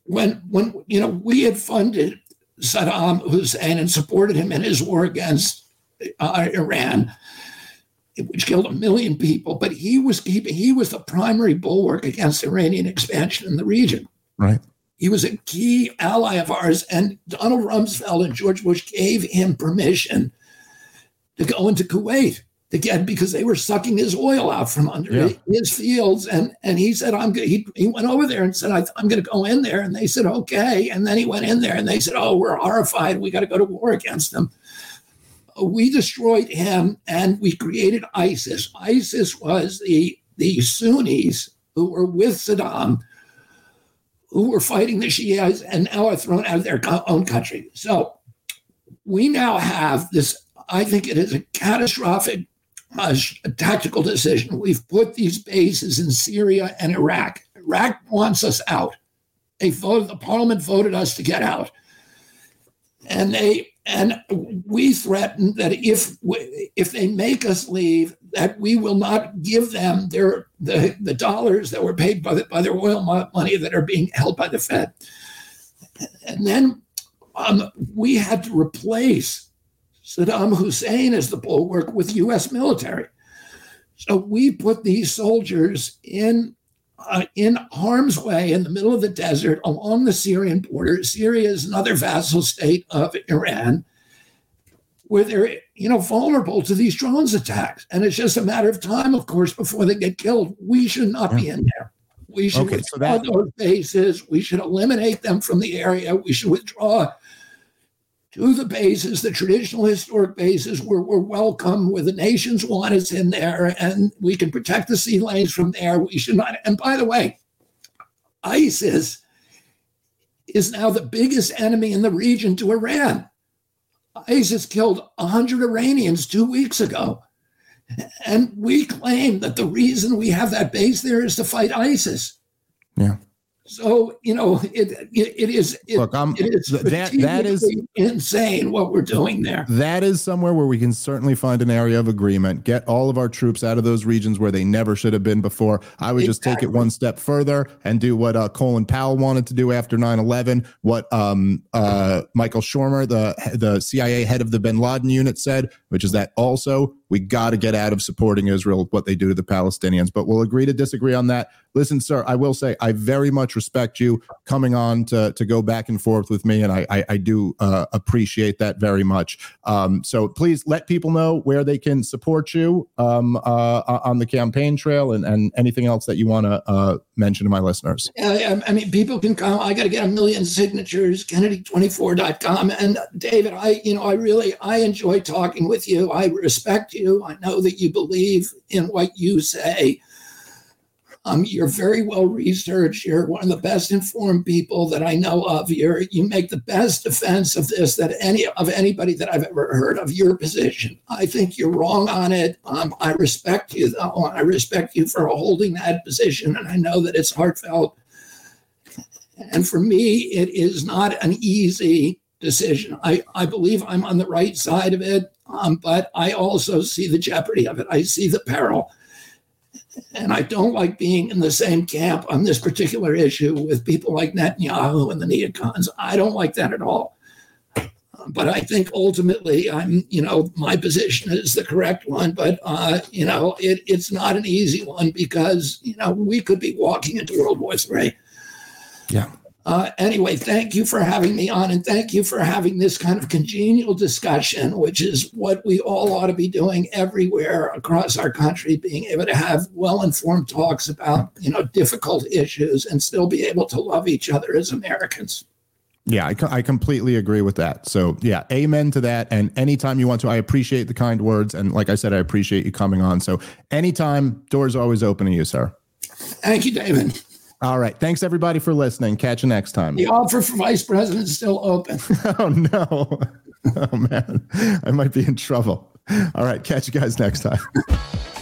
when when you know we had funded Saddam Hussein and supported him in his war against uh, Iran, which killed a million people, but he was keeping he was the primary bulwark against Iranian expansion in the region. Right. He was a key ally of ours, and Donald Rumsfeld and George Bush gave him permission to go into Kuwait get because they were sucking his oil out from under Yeah. his fields, and and he said, "I'm good." He, he went over there and said, I, "I'm going to go in there," and they said, "Okay," and then he went in there, and they said, "Oh, we're horrified. We got to go to war against them." We destroyed him, and we created ISIS. ISIS was the the Sunnis who were with Saddam who were fighting the Shias and now are thrown out of their own country. So we now have this, I think it is a catastrophic uh, tactical decision. We've put these bases in Syria and Iraq. Iraq wants us out. They voted, the parliament voted us to get out. And they and we threatened that if we, if they make us leave, that we will not give them their the, the dollars that were paid by, the, by their oil money that are being held by the Fed. And then um, we had to replace Saddam Hussein as the bulwark with U.S. military. So we put these soldiers in uh, in harm's way in the middle of the desert along the Syrian border. Syria is another vassal state of Iran, where they're you know vulnerable to these drones attacks, and it's just a matter of time, of course, before they get killed. We should not be in there. We should Okay, so withdraw that- those bases. We should eliminate them from the area. We should withdraw to the bases, the traditional historic bases where we're welcome, where the nations want us in there, and we can protect the sea lanes from there. We should not. And by the way, ISIS is now the biggest enemy in the region to Iran. ISIS killed 100 Iranians two weeks ago. And we claim that the reason we have that base there is to fight ISIS. Yeah. So you know, it it, it is. It, Look, I'm it is that that is insane what we're doing there. That is somewhere where we can certainly find an area of agreement. Get all of our troops out of those regions where they never should have been before. I would just take it one step further and do what uh, Colin Powell wanted to do after 9/11. What um, uh, Michael Scheuer, the the CIA head of the Bin Laden unit, said, which is that also we got to get out of supporting Israel, what they do to the Palestinians. But we'll agree to disagree on that. Listen, sir, I will say I very much respect you coming on to to go back and forth with me, and I I, I do uh, appreciate that very much. Um, so please let people know where they can support you um, uh, on the campaign trail and, and anything else that you want to uh, mention to my listeners. I, I mean, people can come. I got to get a million signatures. Kennedy24.com. And David, I, you know, I really, I enjoy talking with you. I respect you. I know that you believe in what you say. Um, you're very well researched. You're one of the best informed people that I know of. You're, you make the best defense of this that any of anybody that I've ever heard of your position. I think you're wrong on it. Um, I respect you, though. I respect you for holding that position, and I know that it's heartfelt. And for me, it is not an easy decision. I, I believe I'm on the right side of it, um, but I also see the jeopardy of it. I see the peril. And I don't like being in the same camp on this particular issue with people like Netanyahu and the neocons. I don't like that at all. But I think ultimately, I'm, you know, my position is the correct one. But, uh, you know, it, it's not an easy one because, you know, we could be walking into World War III. Yeah. Uh, anyway, thank you for having me on, and thank you for having this kind of congenial discussion, which is what we all ought to be doing everywhere across our country. Being able to have well-informed talks about you know difficult issues and still be able to love each other as Americans. Yeah, I, I completely agree with that. So, yeah, amen to that. And anytime you want to, I appreciate the kind words. And like I said, I appreciate you coming on. So, anytime, doors are always open to you, sir. Thank you, David. All right. Thanks, everybody, for listening. Catch you next time. The offer for vice president is still open. [LAUGHS] Oh, no. Oh, man. I might be in trouble. All right. Catch you guys next time. [LAUGHS]